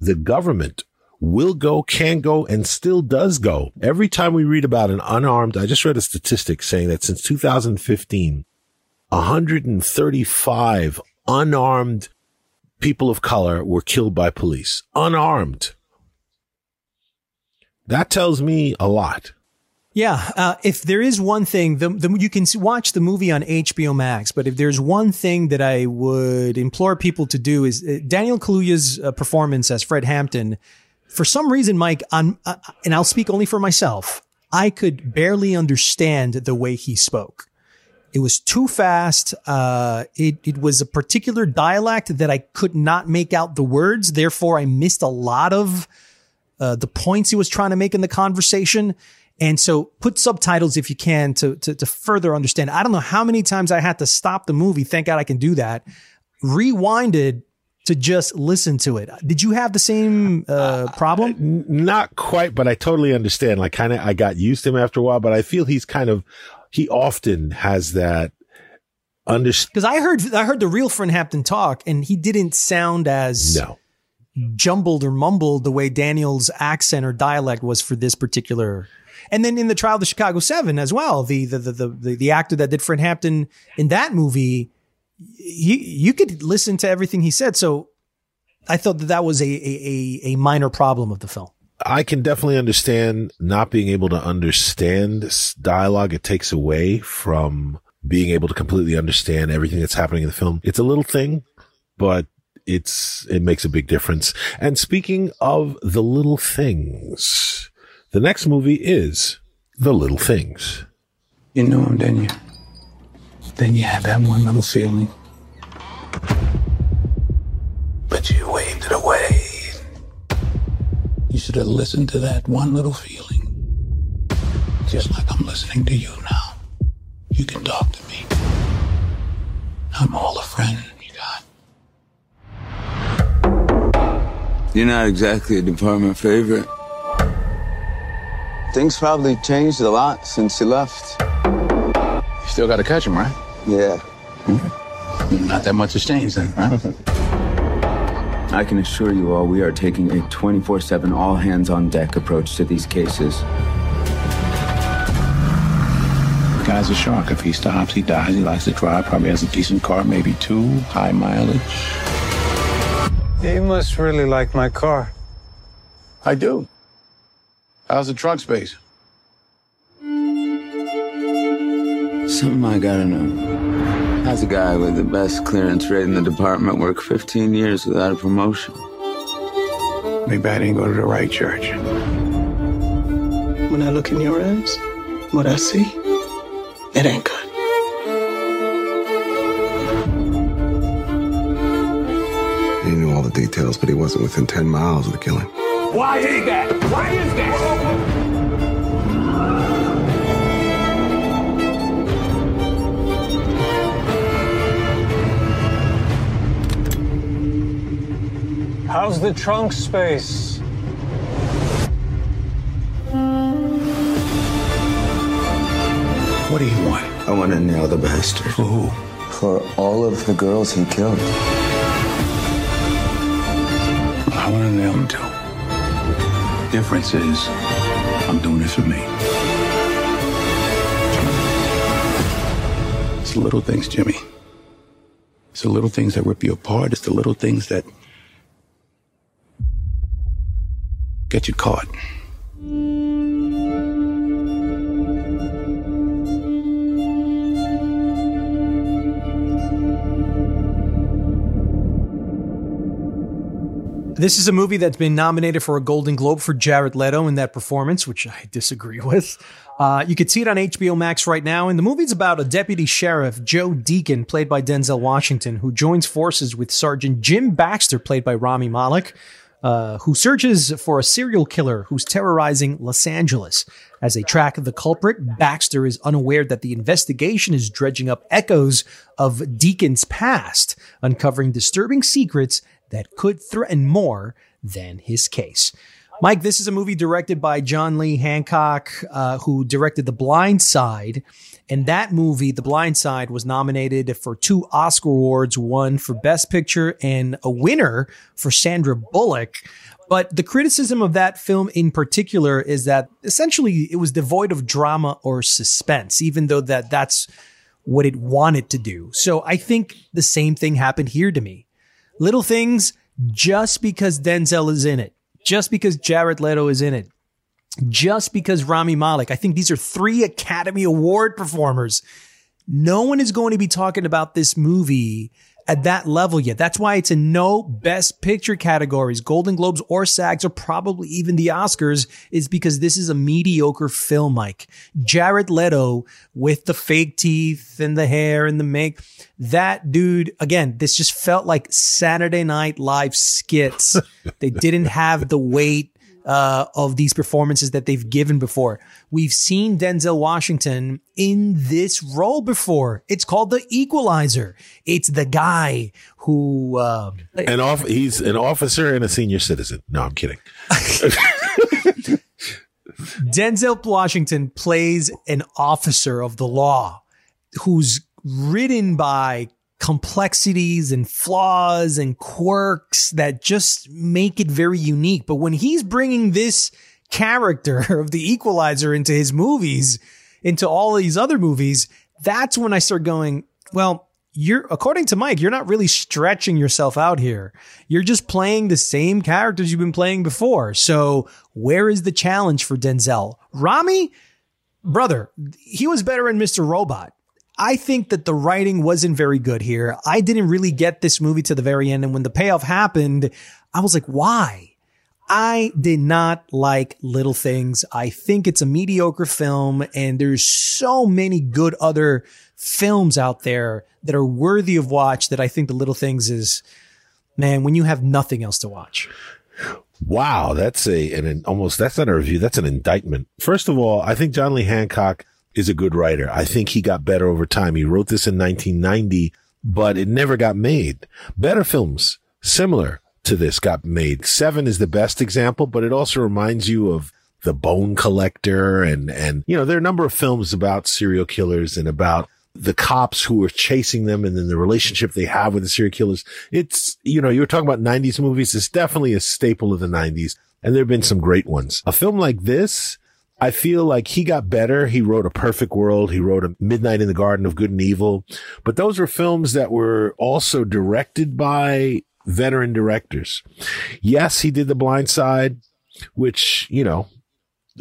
the government will go, can go, and still does go. Every time we read about an unarmed, I just read a statistic saying that since 2015, 135 unarmed people of color were killed by police. Unarmed. That tells me a lot. Yeah, uh, if there is one thing, the, the, you can watch the movie on HBO Max. But if there's one thing that I would implore people to do is uh, Daniel Kaluuya's uh, performance as Fred Hampton. For some reason, Mike, uh, and I'll speak only for myself. I could barely understand the way he spoke. It was too fast. Uh, it, it was a particular dialect that I could not make out the words. Therefore, I missed a lot of uh, the points he was trying to make in the conversation. And so put subtitles if you can to, to, to further understand. I don't know how many times I had to stop the movie. Thank God I can do that. Rewind it to just listen to it. Did you have the same uh, problem? Uh, not quite, but I totally understand. Like kind of, I got used to him after a while, but I feel he's kind of, he often has that understand. Because I heard, I heard the real Fred Hampton talk and he didn't sound as no jumbled or mumbled the way Daniel's accent or dialect was for this particular and then in the trial of the Chicago Seven as well, the the the the, the actor that did Fred Hampton in that movie, he, you could listen to everything he said. So I thought that that was a a a minor problem of the film. I can definitely understand not being able to understand dialogue. It takes away from being able to completely understand everything that's happening in the film. It's a little thing, but it's, it makes a big difference. And speaking of the little things, the next movie is The Little Things. You know him, didn't you? Then you had that one little feeling. But you waved it away. You should have listened to that one little feeling. Just like I'm listening to you now. You can talk to me. I'm all a friend you got. You're not exactly a department favorite. Things probably changed a lot since you left. You still got to catch him, right? Yeah. Hmm. Not that much has changed then, right? I can assure you all we are taking a 24 7 all hands on deck approach to these cases. The guy's a shark. If he stops, he dies. He likes to drive, probably has a decent car, maybe two, high mileage. You must really like my car. I do. How's the trunk space? Something I gotta know. How's a guy with the best clearance rate in the department work 15 years without a promotion? Maybe I didn't go to the right church. When I look in your eyes, what I see, it ain't good. He knew all the details, but he wasn't within 10 miles of the killing. Why is that? Why is that? How's the trunk space? What do you want? I want to nail the bastard. For who? For all of the girls he killed. I want to nail him too. Difference is, I'm doing it for me. It's the little things, Jimmy. It's the little things that rip you apart. It's the little things that get you caught. This is a movie that's been nominated for a Golden Globe for Jared Leto in that performance, which I disagree with. Uh, you can see it on HBO Max right now. And the movie's about a deputy sheriff, Joe Deacon, played by Denzel Washington, who joins forces with Sergeant Jim Baxter, played by Rami Malek, uh, who searches for a serial killer who's terrorizing Los Angeles. As they track the culprit, Baxter is unaware that the investigation is dredging up echoes of Deacon's past, uncovering disturbing secrets that could threaten more than his case. Mike, this is a movie directed by John Lee Hancock, uh, who directed The Blind Side. And that movie, The Blind Side, was nominated for two Oscar awards, one for Best Picture and a winner for Sandra Bullock. But the criticism of that film in particular is that essentially it was devoid of drama or suspense, even though that that's what it wanted to do. So I think the same thing happened here to me. Little things just because Denzel is in it, just because Jared Leto is in it. Just because Rami Malek, I think these are three Academy Award performers. No one is going to be talking about this movie at that level yet. That's why it's in no best picture categories, Golden Globes or SAGs or probably even the Oscars is because this is a mediocre film, Mike. Jared Leto with the fake teeth and the hair and the make. That dude, again, this just felt like Saturday night live skits. they didn't have the weight uh, of these performances that they've given before. We've seen Denzel Washington in this role before. It's called the Equalizer. It's the guy who uh, an off he's an officer and a senior citizen. No, I'm kidding. Denzel Washington plays an officer of the law who's ridden by complexities and flaws and quirks that just make it very unique. But when he's bringing this character of the equalizer into his movies, into all these other movies, that's when I start going, well, you're, according to Mike, you're not really stretching yourself out here. You're just playing the same characters you've been playing before. So where is the challenge for Denzel? Rami, brother, he was better in Mr. Robot. I think that the writing wasn't very good here. I didn't really get this movie to the very end. And when the payoff happened, I was like, why? I did not like Little Things. I think it's a mediocre film and there's so many good other films out there that are worthy of watch that I think the Little Things is, man, when you have nothing else to watch. Wow. That's a, an, an almost, that's not a review. That's an indictment. First of all, I think John Lee Hancock is a good writer. I think he got better over time. He wrote this in 1990, but it never got made. Better films similar to this got made. Seven is the best example, but it also reminds you of the bone collector and, and, you know, there are a number of films about serial killers and about the cops who are chasing them and then the relationship they have with the serial killers. It's, you know, you were talking about 90s movies. It's definitely a staple of the 90s. And there have been some great ones. A film like this, I feel like he got better. He wrote A Perfect World. He wrote A Midnight in the Garden of Good and Evil. But those were films that were also directed by veteran directors. Yes, he did The Blind Side, which, you know,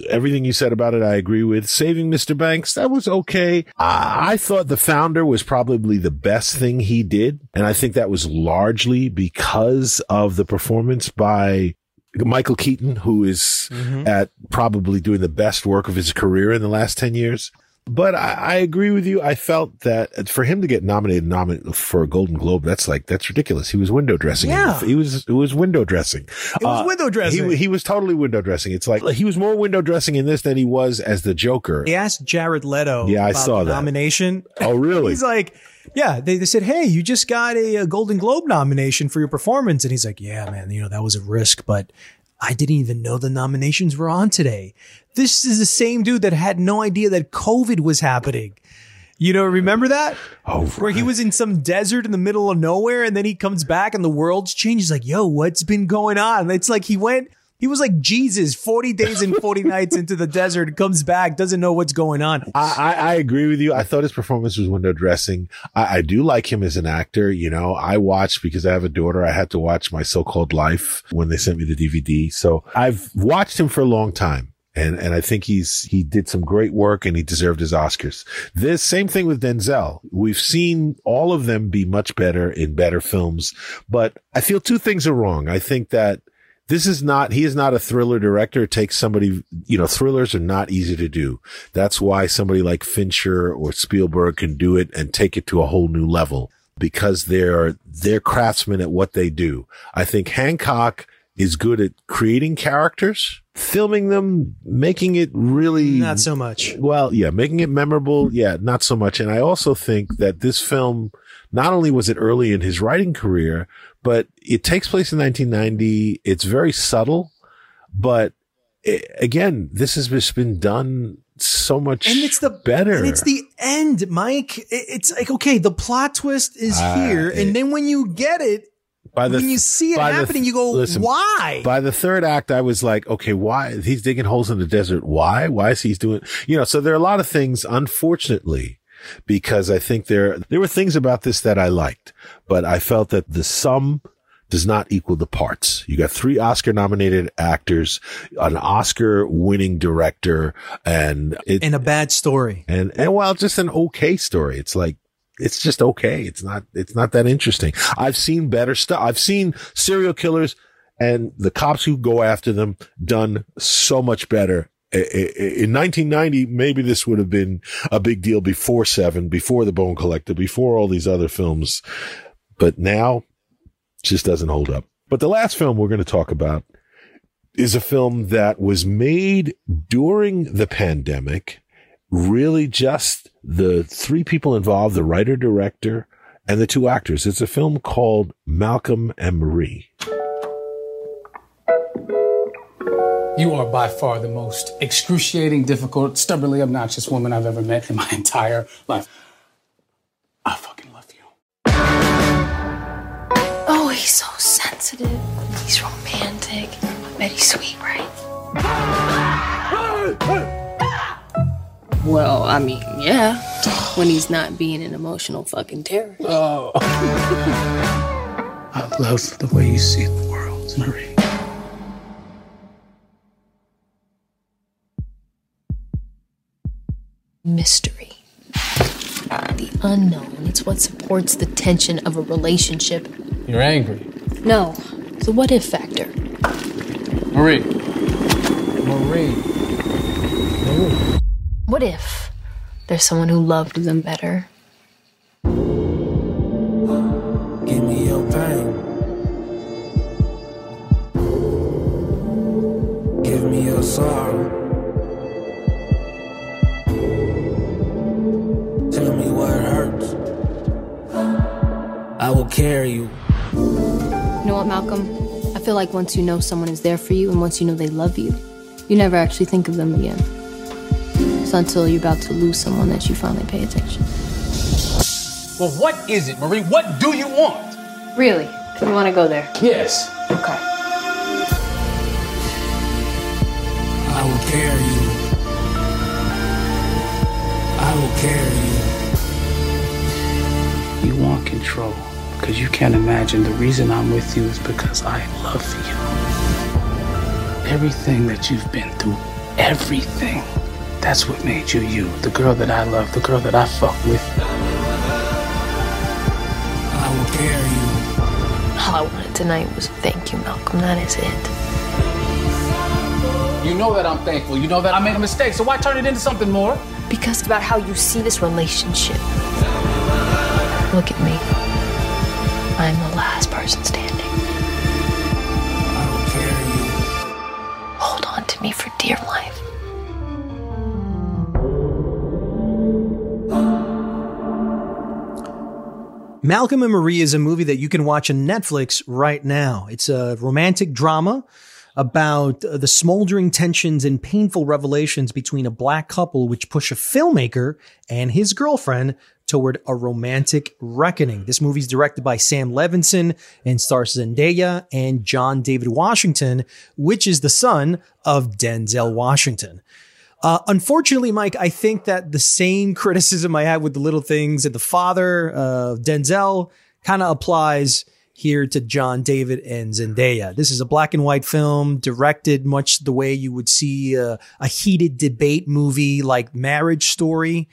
everything you said about it, I agree with. Saving Mr. Banks, that was okay. I, I thought The Founder was probably the best thing he did. And I think that was largely because of the performance by Michael Keaton, who is Mm-hmm. at probably doing the best work of his career in the last 10 years. But I, I agree with you. I felt that for him to get nominated, nominated for a Golden Globe, that's like, that's ridiculous. He was window dressing. Yeah. He was, it was window dressing. It was window dressing. He, he was totally window dressing. It's like, he was more window dressing in this than he was as the Joker. He asked Jared Leto Yeah, I saw the that. nomination. Oh, really? He's like, yeah, they, they said, hey, you just got a, a Golden Globe nomination for your performance. And he's like, yeah, man, you know, that was a risk, but I didn't even know the nominations were on today. This is the same dude that had no idea that COVID was happening. You know, remember that? Oh, right. where he was in some desert in the middle of nowhere and then he comes back and the world's changed. He's like, yo, what's been going on? It's like he went, he was like Jesus, 40 days and 40 nights into the desert, comes back, doesn't know what's going on. I, I, I agree with you. I thought his performance was window dressing. I, I do like him as an actor. You know, I watched because I have a daughter. I had to watch my so-called life when they sent me the DVD. So I've watched him for a long time. And, and I think he's, he did some great work and he deserved his Oscars. This same thing with Denzel. We've seen all of them be much better in better films, but I feel two things are wrong. I think that this is not, he is not a thriller director. It takes somebody, you know, thrillers are not easy to do. That's why somebody like Fincher or Spielberg can do it and take it to a whole new level because they're, they're craftsmen at what they do. I think Hancock is good at creating characters, filming them, making it really Not so much. well, yeah, making it memorable. Yeah, not so much. And I also think that this film, not only was it early in his writing career, but it takes place in 1990. It's very subtle, but i again, this has just been done so much And it's the better. And it's the end, Mike. It's like, okay, the plot twist is Ah, here. it- And then when you get it, by the, when you see it happening, you go, listen, why? By the third act, I was like, okay, why he's digging holes in the desert? Why? Why is he doing? You know, so there are a lot of things, unfortunately, because I think there there were things about this that I liked, but I felt that the sum does not equal the parts. You got three Oscar nominated actors, an Oscar winning director, and it, And a bad story. and, and well, just an okay story. It's like, it's just okay. It's not, it's not that interesting. I've seen better stuff. I've seen serial killers and the cops who go after them done so much better. In 1990, maybe this would have been a big deal before Seven, before The Bone Collector, before all these other films. But now, just doesn't hold up. But the last film we're going to talk about is a film that was made during the pandemic. Really just the three people involved, the writer, director, and the two actors. It's a film called Malcolm and Marie. You are by far the most excruciating, difficult, stubbornly obnoxious woman I've ever met in my entire life. I fucking love you. Oh, he's so sensitive. He's romantic. I bet he's sweet, right? Well, I mean, yeah. When he's not being an emotional fucking terror. Oh. I love the way you see the world, Marie. Mystery. The unknown. It's what supports the tension of a relationship. You're angry. No. The what if factor. Marie. Marie. What if there's someone who loved them better? Give me your pain. Give me your sorrow. I will carry you. You know what, Malcolm? I feel like once you know someone is there for you and once you know they love you, you never actually think of them again. It's until you're about to lose someone that you finally pay attention. Well, what is it, Marie? What do you want? Really? You want to go there? Yes. Okay. I will carry because you can't imagine the reason I'm with you is because I love you. Everything that you've been through, everything. That's what made you you. The girl that I love, the girl that I fuck with. I will carry you. All I wanted tonight was thank you, Malcolm. That is it. You know that I'm thankful. You know that I made a mistake. So why turn it into something more? Because about how you see this relationship. Look at me. Malcolm and Marie is a movie that you can watch on Netflix right now. It's a romantic drama about uh, the smoldering tensions and painful revelations between a black couple which push a filmmaker and his girlfriend toward a romantic reckoning. This movie is directed by Sam Levinson and stars Zendaya and John David Washington, which is the son of Denzel Washington. Uh, unfortunately, Mike, I think that the same criticism I had with the little things and the father, uh, Denzel, kind of applies here to John David and Zendaya. This is a black and white film directed much the way you would see a, a heated debate movie like Marriage Story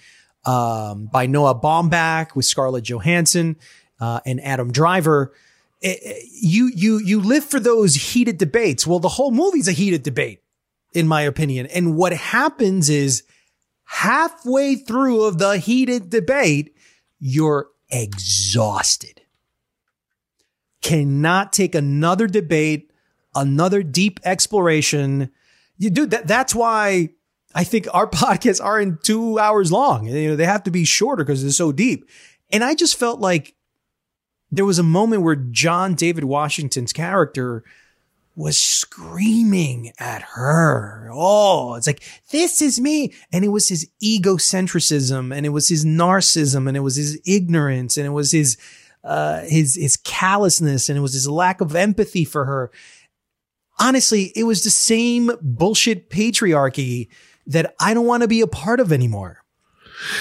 um, by Noah Baumbach with Scarlett Johansson uh, and Adam Driver. It- it- you you you live for those heated debates. Well, the whole movie's a heated debate in my opinion. And what happens is halfway through of the heated debate, you're exhausted. Cannot take another debate, another deep exploration. You do that. That's why I think our podcasts aren't two hours long. You know, they have to be shorter because they're so deep. And I just felt like there was a moment where John David Washington's character was screaming at her. Oh, it's like, this is me. And it was his egocentrism and it was his narcissism and it was his ignorance and it was his, uh, his, his callousness and it was his lack of empathy for her. Honestly, it was the same bullshit patriarchy that I don't want to be a part of anymore.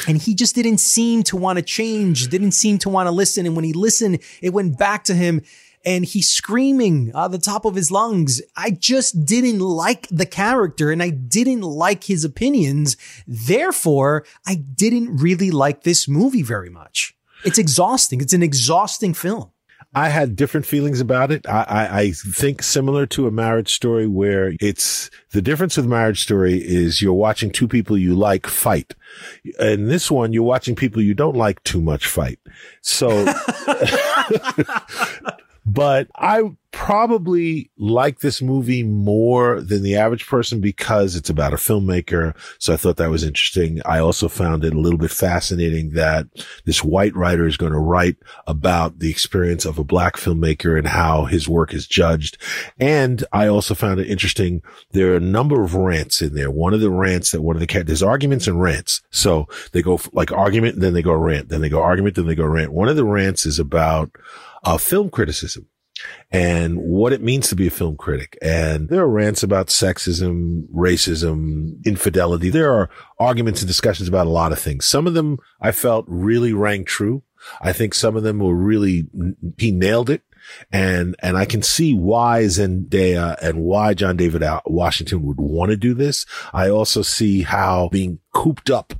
And he just didn't seem to want to change, didn't seem to want to listen. And when he listened, it went back to him. And he's screaming at the top of his lungs. I just didn't like the character and I didn't like his opinions. Therefore, I didn't really like this movie very much. It's exhausting. It's an exhausting film. I had different feelings about it. I, I, I, think similar to a marriage story where it's the difference with marriage story is you're watching two people you like fight. In this one, you're watching people you don't like too much fight. So, but I probably like this movie more than the average person because it's about a filmmaker. So I thought that was interesting. I also found it a little bit fascinating that this white writer is going to write about the experience of a black filmmaker and how his work is judged. And I also found it interesting. There are a number of rants in there. One of the rants that one of the, cat there's arguments and rants. So they go like argument, then they go rant, then they go argument, then they go rant. One of the rants is about uh, film criticism and what it means to be a film critic. And there are rants about sexism, racism, infidelity. There are arguments and discussions about a lot of things. Some of them I felt really rang true. I think some of them were really, he nailed it. And, and I can see why Zendaya and why John David Washington would want to do this. I also see how being cooped up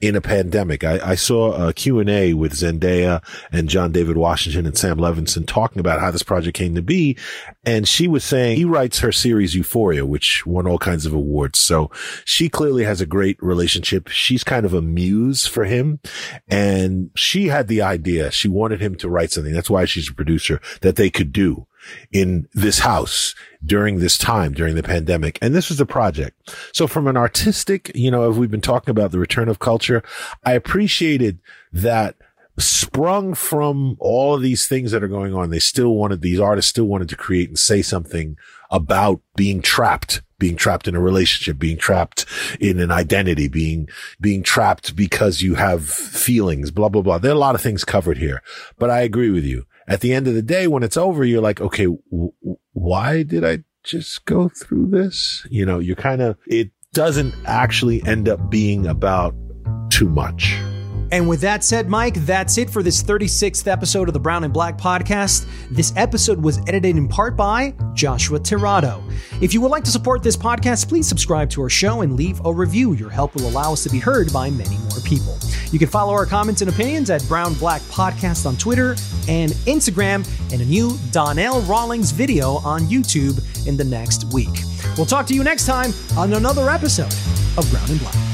in a pandemic. I, I saw a Q&A with Zendaya and John David Washington and Sam Levinson talking about how this project came to be. And she was saying he writes her series Euphoria, which won all kinds of awards. So she clearly has a great relationship. She's kind of a muse for him. And she had the idea. She wanted him to write something. That's why she's a producer that they could do in this house during this time, during the pandemic. And this was a project. So from an artistic, you know, if we've been talking about the return of culture, I appreciated that sprung from all of these things that are going on. They still wanted, these artists still wanted to create and say something about being trapped, being trapped in a relationship, being trapped in an identity, being, being trapped because you have feelings, blah, blah, blah. There are a lot of things covered here, but I agree with you at the end of the day, when it's over, you're like, okay, w- why did I just go through this? You know, you're kind of, it doesn't actually end up being about too much. And with that said, Mike, that's it for this 36th episode of the Brown and Black podcast. This episode was edited in part by Joshua Tirado. If you would like to support this podcast, please subscribe to our show and leave a review. Your help will allow us to be heard by many more people. You can follow our comments and opinions at Brown Black Podcast on Twitter and Instagram, and a new Donnell Rawlings video on YouTube in the next week. We'll talk to you next time on another episode of Brown and Black.